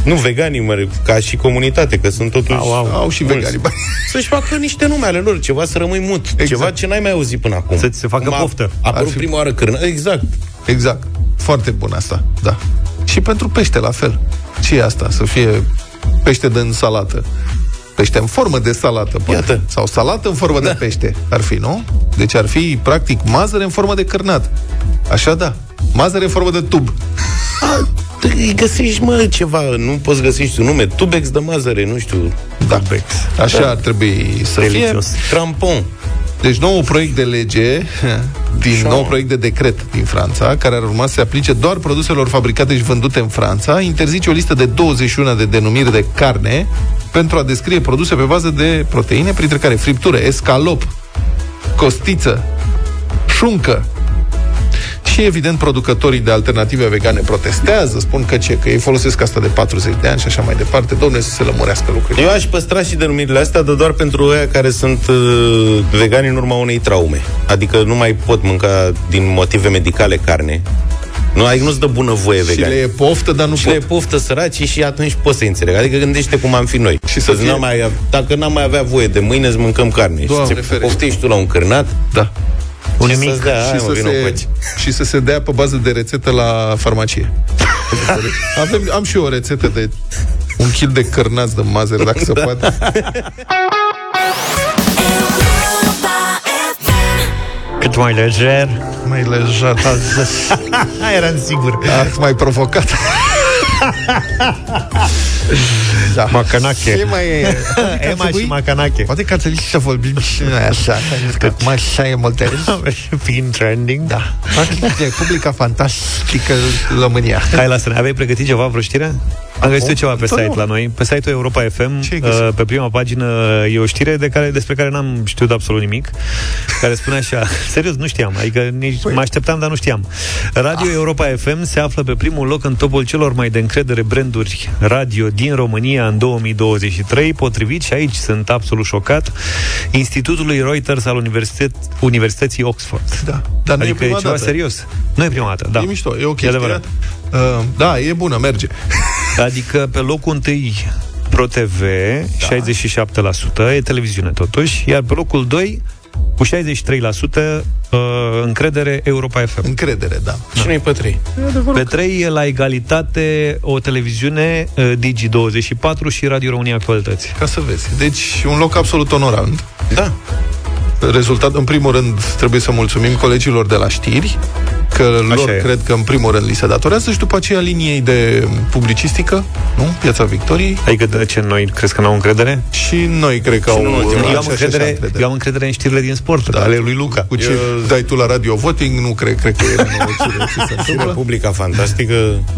nu veganii, mă, ca și comunitate, că sunt totuși... Au, au. Au și mulți. vegani bani. Să-și facă niște nume ale lor, ceva să rămâi mut, exact. ceva ce n-ai mai auzit până acum. Să ți se facă Cum a- poftă. A apărut Ar fi- prima oară cârnă, exact. Exact. Foarte bun asta, da. Și pentru pește, la fel. Ce e asta? Să fie pește de în salată. Pește în formă de salată, poate. Iată. Sau salată în formă da. de pește. Ar fi, nu? Deci ar fi, practic, mazăre în formă de cărnat. Așa da. Mazăre în formă de tub. Îi găsești, mă, ceva, nu poți găsești un nume, tubex de mazăre, nu știu. Da. Așa Da. ar trebui să Delicios. fie. Crampon. Deci nou proiect de lege, din nou proiect de decret din Franța, care ar urma să se aplice doar produselor fabricate și vândute în Franța, interzice o listă de 21 de denumiri de carne pentru a descrie produse pe bază de proteine, printre care friptură, escalop, costiță, șuncă. Și evident producătorii de alternative vegane protestează, spun că ce, că ei folosesc asta de 40 de ani și așa mai departe. Domnule, să se lămurească lucrurile. Eu aș păstra și denumirile astea, dar doar pentru ăia care sunt uh, vegani în urma unei traume. Adică nu mai pot mânca din motive medicale carne. Nu, adică nu-ți dă bună voie Și vegan. le e poftă, dar nu și pot. le poftă săracii și atunci poți să înțeleg. Adică gândește cum am fi noi. Și să Că fie- n-am mai, dacă n-am mai avea voie de mâine să mâncăm carne. Doamne și ți ferește. poftești tu la un cârnat. Da. Un și mic. să-ți dea, hai, și, mă, să vină se, încoace. și să se dea pe bază de rețetă la farmacie. Avem, am și eu o rețetă de un kil de cărnați de mazăre, dacă se poate. Cât mai lejer. Mai lejer. Eram sigur. Ați mai provocat. da. Macanache. Ce mai e? Ema și Macanache. Poate că ar trebui să vorbim și noi așa, pentru că acum așa e multe. Fiind trending. Da. Practic, Republica Fantastică România. Hai, lasă-ne. Aveai pregătit ceva, vreo știre? Am găsit eu ceva pe Întotdeauna. site la noi. Pe site-ul Europa FM, Ce ai găsit? uh, pe prima pagină, e o știre de care, despre care n-am știut absolut nimic, care spune așa, serios, nu știam, adică nici Păi. mă așteptam, dar nu știam. Radio Europa FM se află pe primul loc în topul celor mai de încredere branduri radio din România în 2023, potrivit, și aici sunt absolut șocat, Institutului Reuters al Universității, Universității Oxford. Da. Dar nu e adică e prima ceva dată. serios. Nu e prima dată, da. E mișto, e ok. E adevărat. Uh, da, e bună, merge. Adică pe locul întâi ProTV, da. 67%, e televiziune totuși, iar pe locul 2, cu 63% uh, încredere Europa FM. Încredere, da. Și nu-i pe trei. Pe 3 e la egalitate o televiziune uh, Digi24 și Radio România Actualități. Ca să vezi. Deci, un loc absolut onorant. Da. Rezultat, în primul rând, trebuie să mulțumim colegilor de la știri, că Așa lor e. cred că în primul rând li se datorează și după aceea liniei de publicistică, nu? Piața Victoriei. Adică de ce noi crezi că n-au încredere? Și noi cred că au... nu în ultimul Eu rând, am, așa și așa încredere, eu am încredere în știrile din sport, da. ale lui Luca. Cu ce eu... dai tu la radio voting, nu cred, cred că e nenorocire ce se Și întâmplă. Republica Fantastică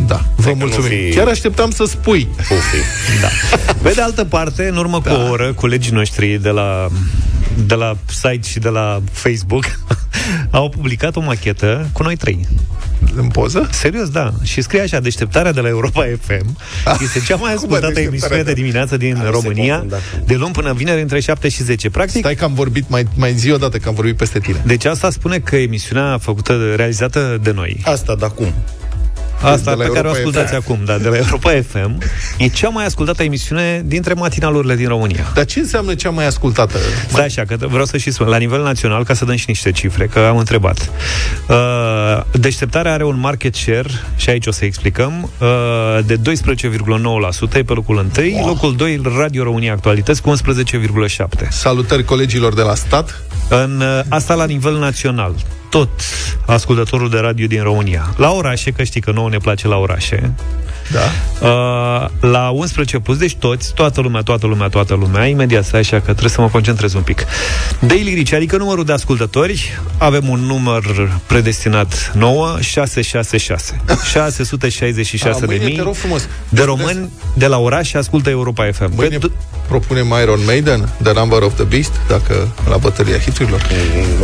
Da, vă Hai că nu mulțumim. fi- Chiar așteptam să spui. pufi. Da. Pe de altă parte, în urmă da. cu o oră, colegii noștri de la, de la site și de la Facebook au publicat o machetă cu noi trei. În poză? Serios, da. Și scrie așa, deșteptarea de la Europa FM este cea mai ascultată deșteptarea emisiune de- de dimineață din nu se România, confunda cu- de luni până vineri între 7 și 10. Practic, Stai că am vorbit, mai, mai zi o dată că am vorbit peste tine. deci asta spune că emisiunea făcută, realizată de noi, Asta, dar cum? Asta de la pe care o Europa ascultați FM. acum, da, de la Europa FM, e cea mai ascultată emisiune dintre matinalurile din România. Dar ce înseamnă cea mai ascultată? Da, așa, că vreau să și spun, la nivel național, ca să dăm și niște cifre, că am întrebat. Uh, deșteptarea are un market share, și aici o să explicăm, uh, de 12,9%, e pe locul 1, wow. locul 2, Radio România Actualități, cu 11,7%. Salutări colegilor de la stat. În, uh, asta la nivel național. Tot ascultătorul de radio din România. La orașe, că știi că nouă ne place la orașe, Da. Uh, la 11 plus, deci toți, toată lumea, toată lumea, toată lumea, imediat stai așa că trebuie să mă concentrez un pic. Daily Reach, adică numărul de ascultători, avem un număr predestinat nouă, 666. 666 A, de mâine, mii te rog frumos. de Deci, români de la oraș și ascultă Europa FM. Mâine Pe, propunem Iron Maiden, The Number of the Beast, dacă la bătălia hiturilor.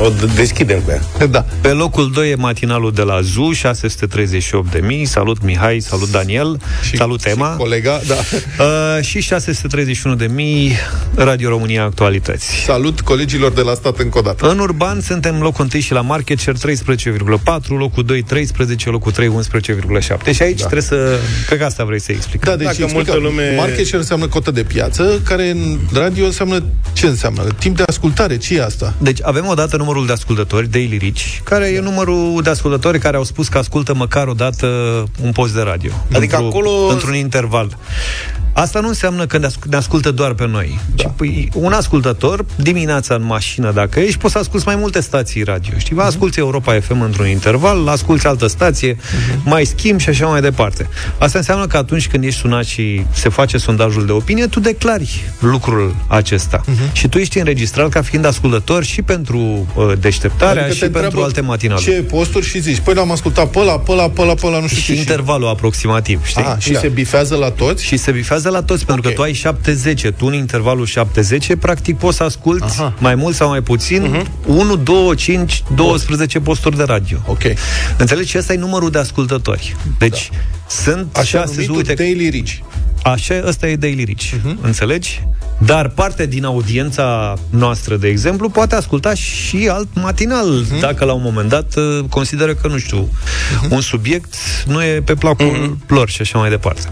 O d- deschidem cu ea. Da. pe locul 2 e matinalul de la ZU, 638 de mii. Salut Mihai, salut Daniel, salut Emma. Și colega, da. Uh, și 631 de mii Radio România Actualități. Salut colegilor de la stat încă o dată. În urban suntem locul 1 și la market share 13,4, locul 2 13, locul 3 11,7. Și aici da. trebuie să... Cred că asta vrei să explic. Da, deci Dacă explică, multă lume- market share înseamnă cotă de piață, care în radio înseamnă ce înseamnă? Timp de ascultare, ce e asta? Deci avem o dată numărul de ascultători, Daily Reach, care e numărul de ascultători care au spus că ascultă măcar o dată un post de radio. Adică acolo... într-un interval. Asta nu înseamnă că ne ascultă doar pe noi. Da. Ci, păi, un ascultător, dimineața în mașină, dacă ești, poți să asculti mai multe stații radio. Știi, uh-huh. asculti Europa FM într-un interval, asculti altă stație, uh-huh. mai schimbi și așa mai departe. Asta înseamnă că atunci când ești sunat și se face sondajul de opinie, tu declari lucrul acesta. Uh-huh. Și tu ești înregistrat ca fiind ascultător și pentru uh, deșteptarea adică și pentru alte matinale. Ce posturi și zici, păi l-am ascultat pe ăla, pe ăla, pe ăla, pe ăla, nu știu și ce. intervalul și... aproximativ, știi? A, și da. se bifează la toți? Și se bifează la toți, pentru okay. că tu ai 70, tu în intervalul 70, practic poți să asculti Aha. mai mult sau mai puțin uh-huh. 1, 2, 5, 12 posturi de radio. Ok. Înțelegi? Și ăsta e numărul de ascultători. Deci, da. sunt Așa 6, uite, Daily Reach. Așa, ăsta e Daily Reach. Uh-huh. Înțelegi? Dar parte din audiența noastră, de exemplu, poate asculta și alt matinal, uh-huh. dacă la un moment dat uh, consideră că, nu știu, uh-huh. un subiect nu e pe placul uh-huh. lor și așa mai departe.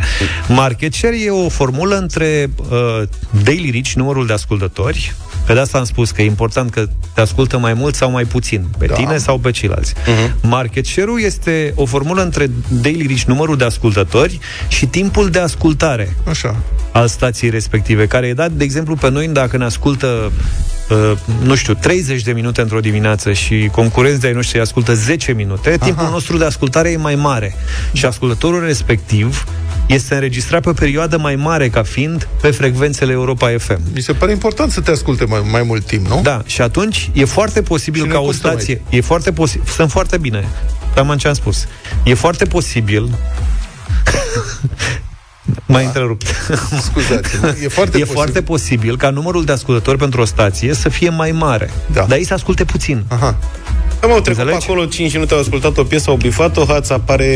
Market share e o formulă între uh, Daily Reach, numărul de ascultători, pe de asta am spus că e important că te ascultă mai mult sau mai puțin, pe da. tine sau pe ceilalți. Uh-huh. Market share-ul este o formulă între Daily Reach, numărul de ascultători, și timpul de ascultare Așa. al stației respective, care e dat, de exemplu, pe noi, dacă ne ascultă Uh, nu știu, 30 de minute într-o dimineață și concurenții ai noștri ascultă 10 minute, Aha. timpul nostru de ascultare e mai mare. Și ascultătorul respectiv este înregistrat pe o perioadă mai mare ca fiind pe frecvențele Europa FM. Mi se pare important să te asculte mai, mai mult timp, nu? Da, și atunci e foarte posibil ca o stație... Mai... E foarte posibil... Sunt foarte bine. Cam ce am spus. E foarte posibil mai da. întrerupt. Scuzați, e foarte E posibil. foarte posibil ca numărul de ascultători pentru o stație să fie mai mare. Da. Dar ei să asculte puțin. Aha. Am au trecut acolo 5 minute, au ascultat o piesă, au bifat-o, hața apare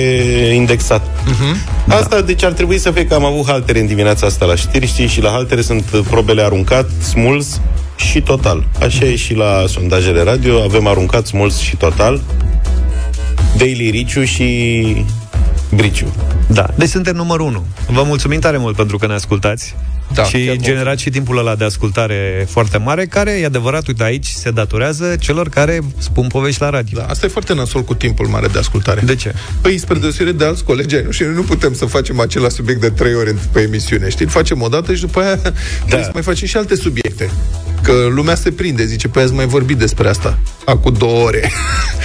indexat. Uh-huh. Asta, da. deci ar trebui să fie că am avut haltere în dimineața asta la știri, știi, și la haltere sunt probele aruncat, smuls și total. Așa e și la sondajele radio, avem aruncat, smuls și total. Daily Riciu și Briciu. Da, deci suntem numărul 1. Vă mulțumim tare mult pentru că ne ascultați. Da, și generați și timpul ăla de ascultare foarte mare, care, e adevărat, uite, aici se datorează celor care spun povești la radio. Da, asta e foarte nasol cu timpul mare de ascultare. De ce? Păi, spre deosebire de alți colegi nu, și nu putem să facem același subiect de trei ori pe emisiune, știi? Îl facem o dată și după aia da. trebuie să mai facem și alte subiecte. Că lumea se prinde, zice, păi ați mai vorbit despre asta. Acum două ore.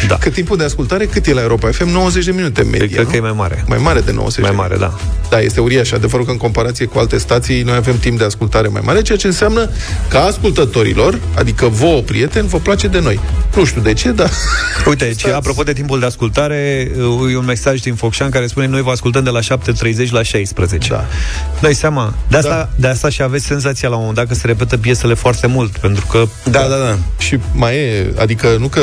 Da. Că timpul de ascultare cât e la Europa FM? 90 de minute media, Cred nu? că e mai mare. Mai mare de 90 Mai mare, da. Da, este uriaș. Adevărul că în comparație cu alte stații, noi avem timp de ascultare mai mare, ceea ce înseamnă că ascultătorilor, adică vouă, prieteni, vă place de noi. Nu știu de ce, dar... Uite, ce, apropo de timpul de ascultare, e un mesaj din Focșan care spune noi vă ascultăm de la 7.30 la 16. Da. Dai seama, de asta, da. de asta și aveți senzația la un moment dat că se repetă piesele foarte mult, pentru că... Da, da, da. Și mai e, adică nu că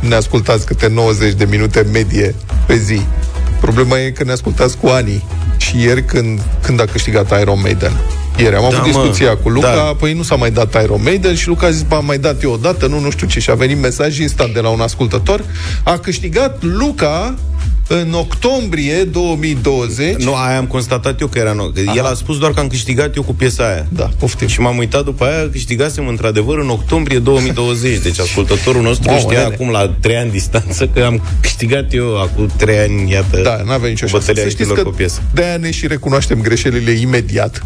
ne ascultați câte 90 de minute medie pe zi. Problema e că ne ascultați cu ani. Și ieri când, când a câștigat Iron Maiden. Ieri am da, avut discuția mă, cu Luca, da. păi nu s-a mai dat Iron Maiden și Luca a zis, am mai dat eu o dată, nu, nu știu ce. Și a venit mesaj instant de la un ascultător. A câștigat Luca în octombrie 2020. Nu, aia am constatat eu că era nou. El a spus doar că am câștigat eu cu piesa aia. Da, poftim. Și m-am uitat după aia, câștigasem într-adevăr în octombrie 2020. Deci ascultătorul nostru wow, știa acum la 3 ani distanță că am câștigat eu acum 3 ani, iată, da, n-avea nicio șansă. Să știți că cu piesă. de-aia ne și recunoaștem greșelile imediat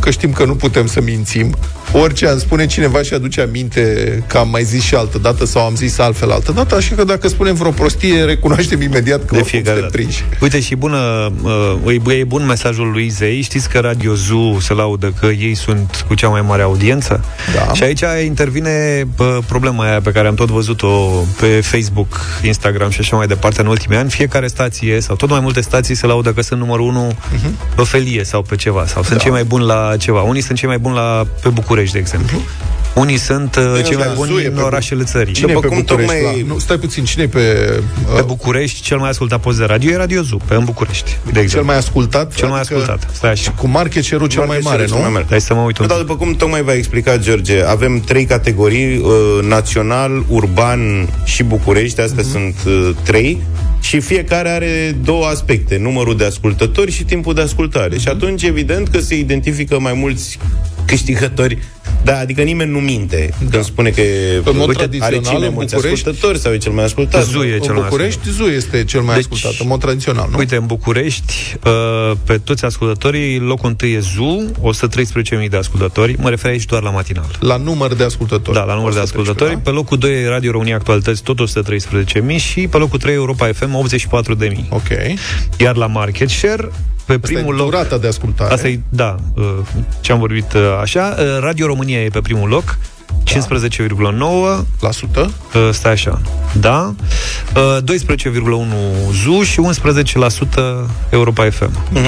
că știm că nu putem să mințim. Orice am spune cineva și aduce aminte că am mai zis și altă dată sau am zis altfel altă dată, așa că dacă spunem vreo prostie, recunoaștem imediat că de fiecare prinși. Uite, și bună, uh, e bun mesajul lui Zei. Știți că Radio Zoo se laudă că ei sunt cu cea mai mare audiență? Da. Și aici intervine uh, problema aia pe care am tot văzut-o pe Facebook, Instagram și așa mai departe în ultimii ani. Fiecare stație sau tot mai multe stații se laudă că sunt numărul 1 uh-huh. pe felie sau pe ceva, sau sunt da. cei mai buni la ceva. Unii sunt cei mai buni la, pe București, de exemplu. Unii sunt uh, cei mai buni în orașele țării. Cine După pe cum tocmai... La... Nu, stai puțin, cine pe... Uh... Pe București, cel mai ascultat post de radio e Radio Zoo, pe în București. De exemplu. Cel mai ascultat? Cel mai adică ascultat. Stai așa. Cu market share cel mai mare, nu? Mai mare. Hai să mă uit Da, după cum tocmai v-a explicat George, avem trei categorii, uh, național, urban și București, astea mm-hmm. sunt uh, trei și fiecare are două aspecte, numărul de ascultători și timpul de ascultare. Mm-hmm. Și atunci, evident, că se identifică mai mulți câștigători Da, adică nimeni nu minte da. când spune că În mod uite, are tradițional, cei mai în mulți București- ascultători sau e cel mai ascultat. Zu e cel În mai București, Zu este cel mai Deci- ascultat, în mod tradițional, nu? Uite, în București, uh, pe toți ascultătorii, locul întâi e ZU, 113.000 de ascultători. Mă refer aici doar la matinal. La număr de ascultători. Da, la număr de 113, ascultători. da? Pe locul 2 e Radio România Actualități, tot 113.000 și pe locul 3 Europa FM, 84.000. Ok. Iar la market share, pe Asta primul e loc... durata de ascultare. Asta e, da, uh, ce am vorbit uh, așa. Uh, Radio România e pe primul loc, 15,9 La sută? Uh, Stai așa. Da. Uh, 12,1 ZU și 11% Europa FM. Ok.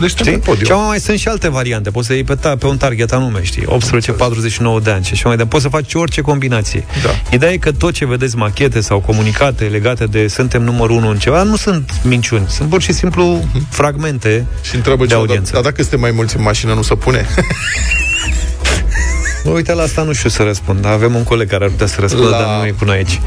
Deci Știi? pe podium. Și acum mai sunt și alte variante. Poți să iei pe, ta, pe un target anume, știi? 18-49 de ani și așa mai departe. Poți să faci orice combinație. Da. Ideea e că tot ce vedeți machete sau comunicate legate de suntem numărul unu în ceva, nu sunt minciuni. Sunt pur și simplu fragmente Și întreabă de ce, dar, audiență. dar dacă suntem mai mulți în mașină, nu se pune? Bă, Uite, la asta nu știu să răspund. dar Avem un coleg care ar putea să răspundă, La- dar nu e până aici.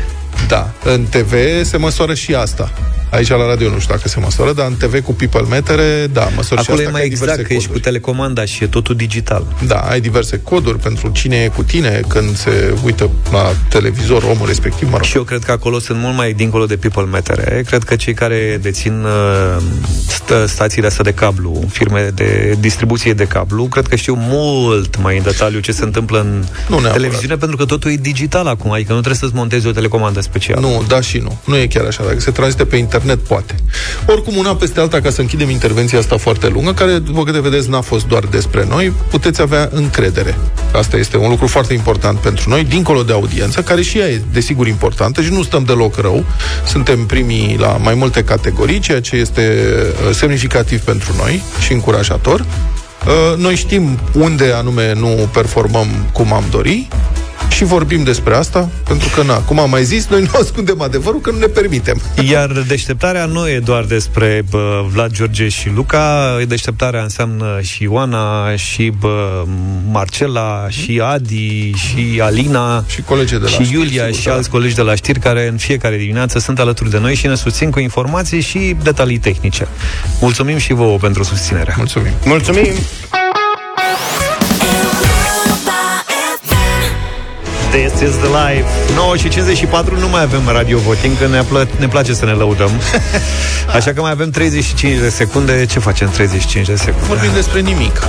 da. În TV se măsoară și asta. Aici la radio nu știu dacă se măsoară, dar în TV cu people metere, da, măsori și Acolo asta e mai că ai exact, diverse că ești cu coduri. telecomanda și e totul digital. Da, ai diverse coduri pentru cine e cu tine când se uită la televizor omul respectiv, mă rog. Și eu cred că acolo sunt mult mai dincolo de people metere. Cred că cei care dețin uh, st- stațiile astea de cablu, firme de distribuție de cablu, cred că știu mult mai în detaliu ce se întâmplă în Nu neapărat. televiziune, pentru că totul e digital acum, adică nu trebuie să-ți montezi o telecomandă specială. Nu, da și nu. Nu e chiar așa. Dacă se transmite pe internet, poate. Oricum, una peste alta, ca să închidem intervenția asta foarte lungă, care, după câte vedeți, n-a fost doar despre noi, puteți avea încredere. Asta este un lucru foarte important pentru noi, dincolo de audiență, care și ea e, desigur, importantă și nu stăm deloc rău. Suntem primii la mai multe categorii, ceea ce este uh, semnificativ pentru noi și încurajator. Uh, Noi știm unde anume nu performăm cum am dori și vorbim despre asta, pentru că, na, cum am mai zis, noi nu ascundem adevărul, că nu ne permitem. Iar deșteptarea nu e doar despre bă, Vlad, George și Luca, deșteptarea înseamnă și Ioana, și bă, Marcela, și Adi, și Alina, Și colegii de la și știri, Iulia sigur, și da. alți colegi de la știri care în fiecare dimineață sunt alături de noi și ne susțin cu informații și detalii tehnice. Mulțumim și vouă pentru susținere. Mulțumim. Mulțumim! This is the life 9 și 54 nu mai avem radio voting Că ne, plă- ne place să ne lăudăm Așa că mai avem 35 de secunde Ce facem 35 de secunde? Vorbim despre nimic.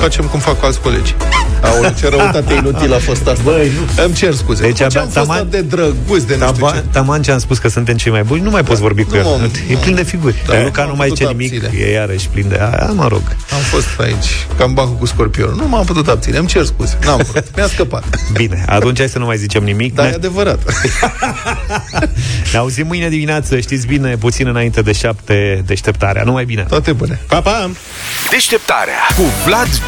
Facem cum fac alți colegi. Aoleu, ce răutate inutilă a fost asta. Băi, nu. Îmi cer scuze. Deci Deci abia am fost taman- atât de drăguț de nu știu Taba, ce. taman ce am spus că suntem cei mai buni Nu mai poți vorbi cu nu el m-am- E plin de figuri Da, da, Luca nu nu am mai putut zice nimic abține. E iarăși plin de aia, mă rog Am fost aici, cam bancul cu scorpionul. Nu m-am putut abține, îmi cer scuze. N-am vrut. Mi-a scăpat. Bine, atunci hai să nu mai zicem nimic Dar e ne, adevărat. ne auzim mâine dimineață Știți bine, puțin înainte de șapte Deșteptarea, numai bine Toate bune. Pa, pa! Deșteptarea cu Vlad,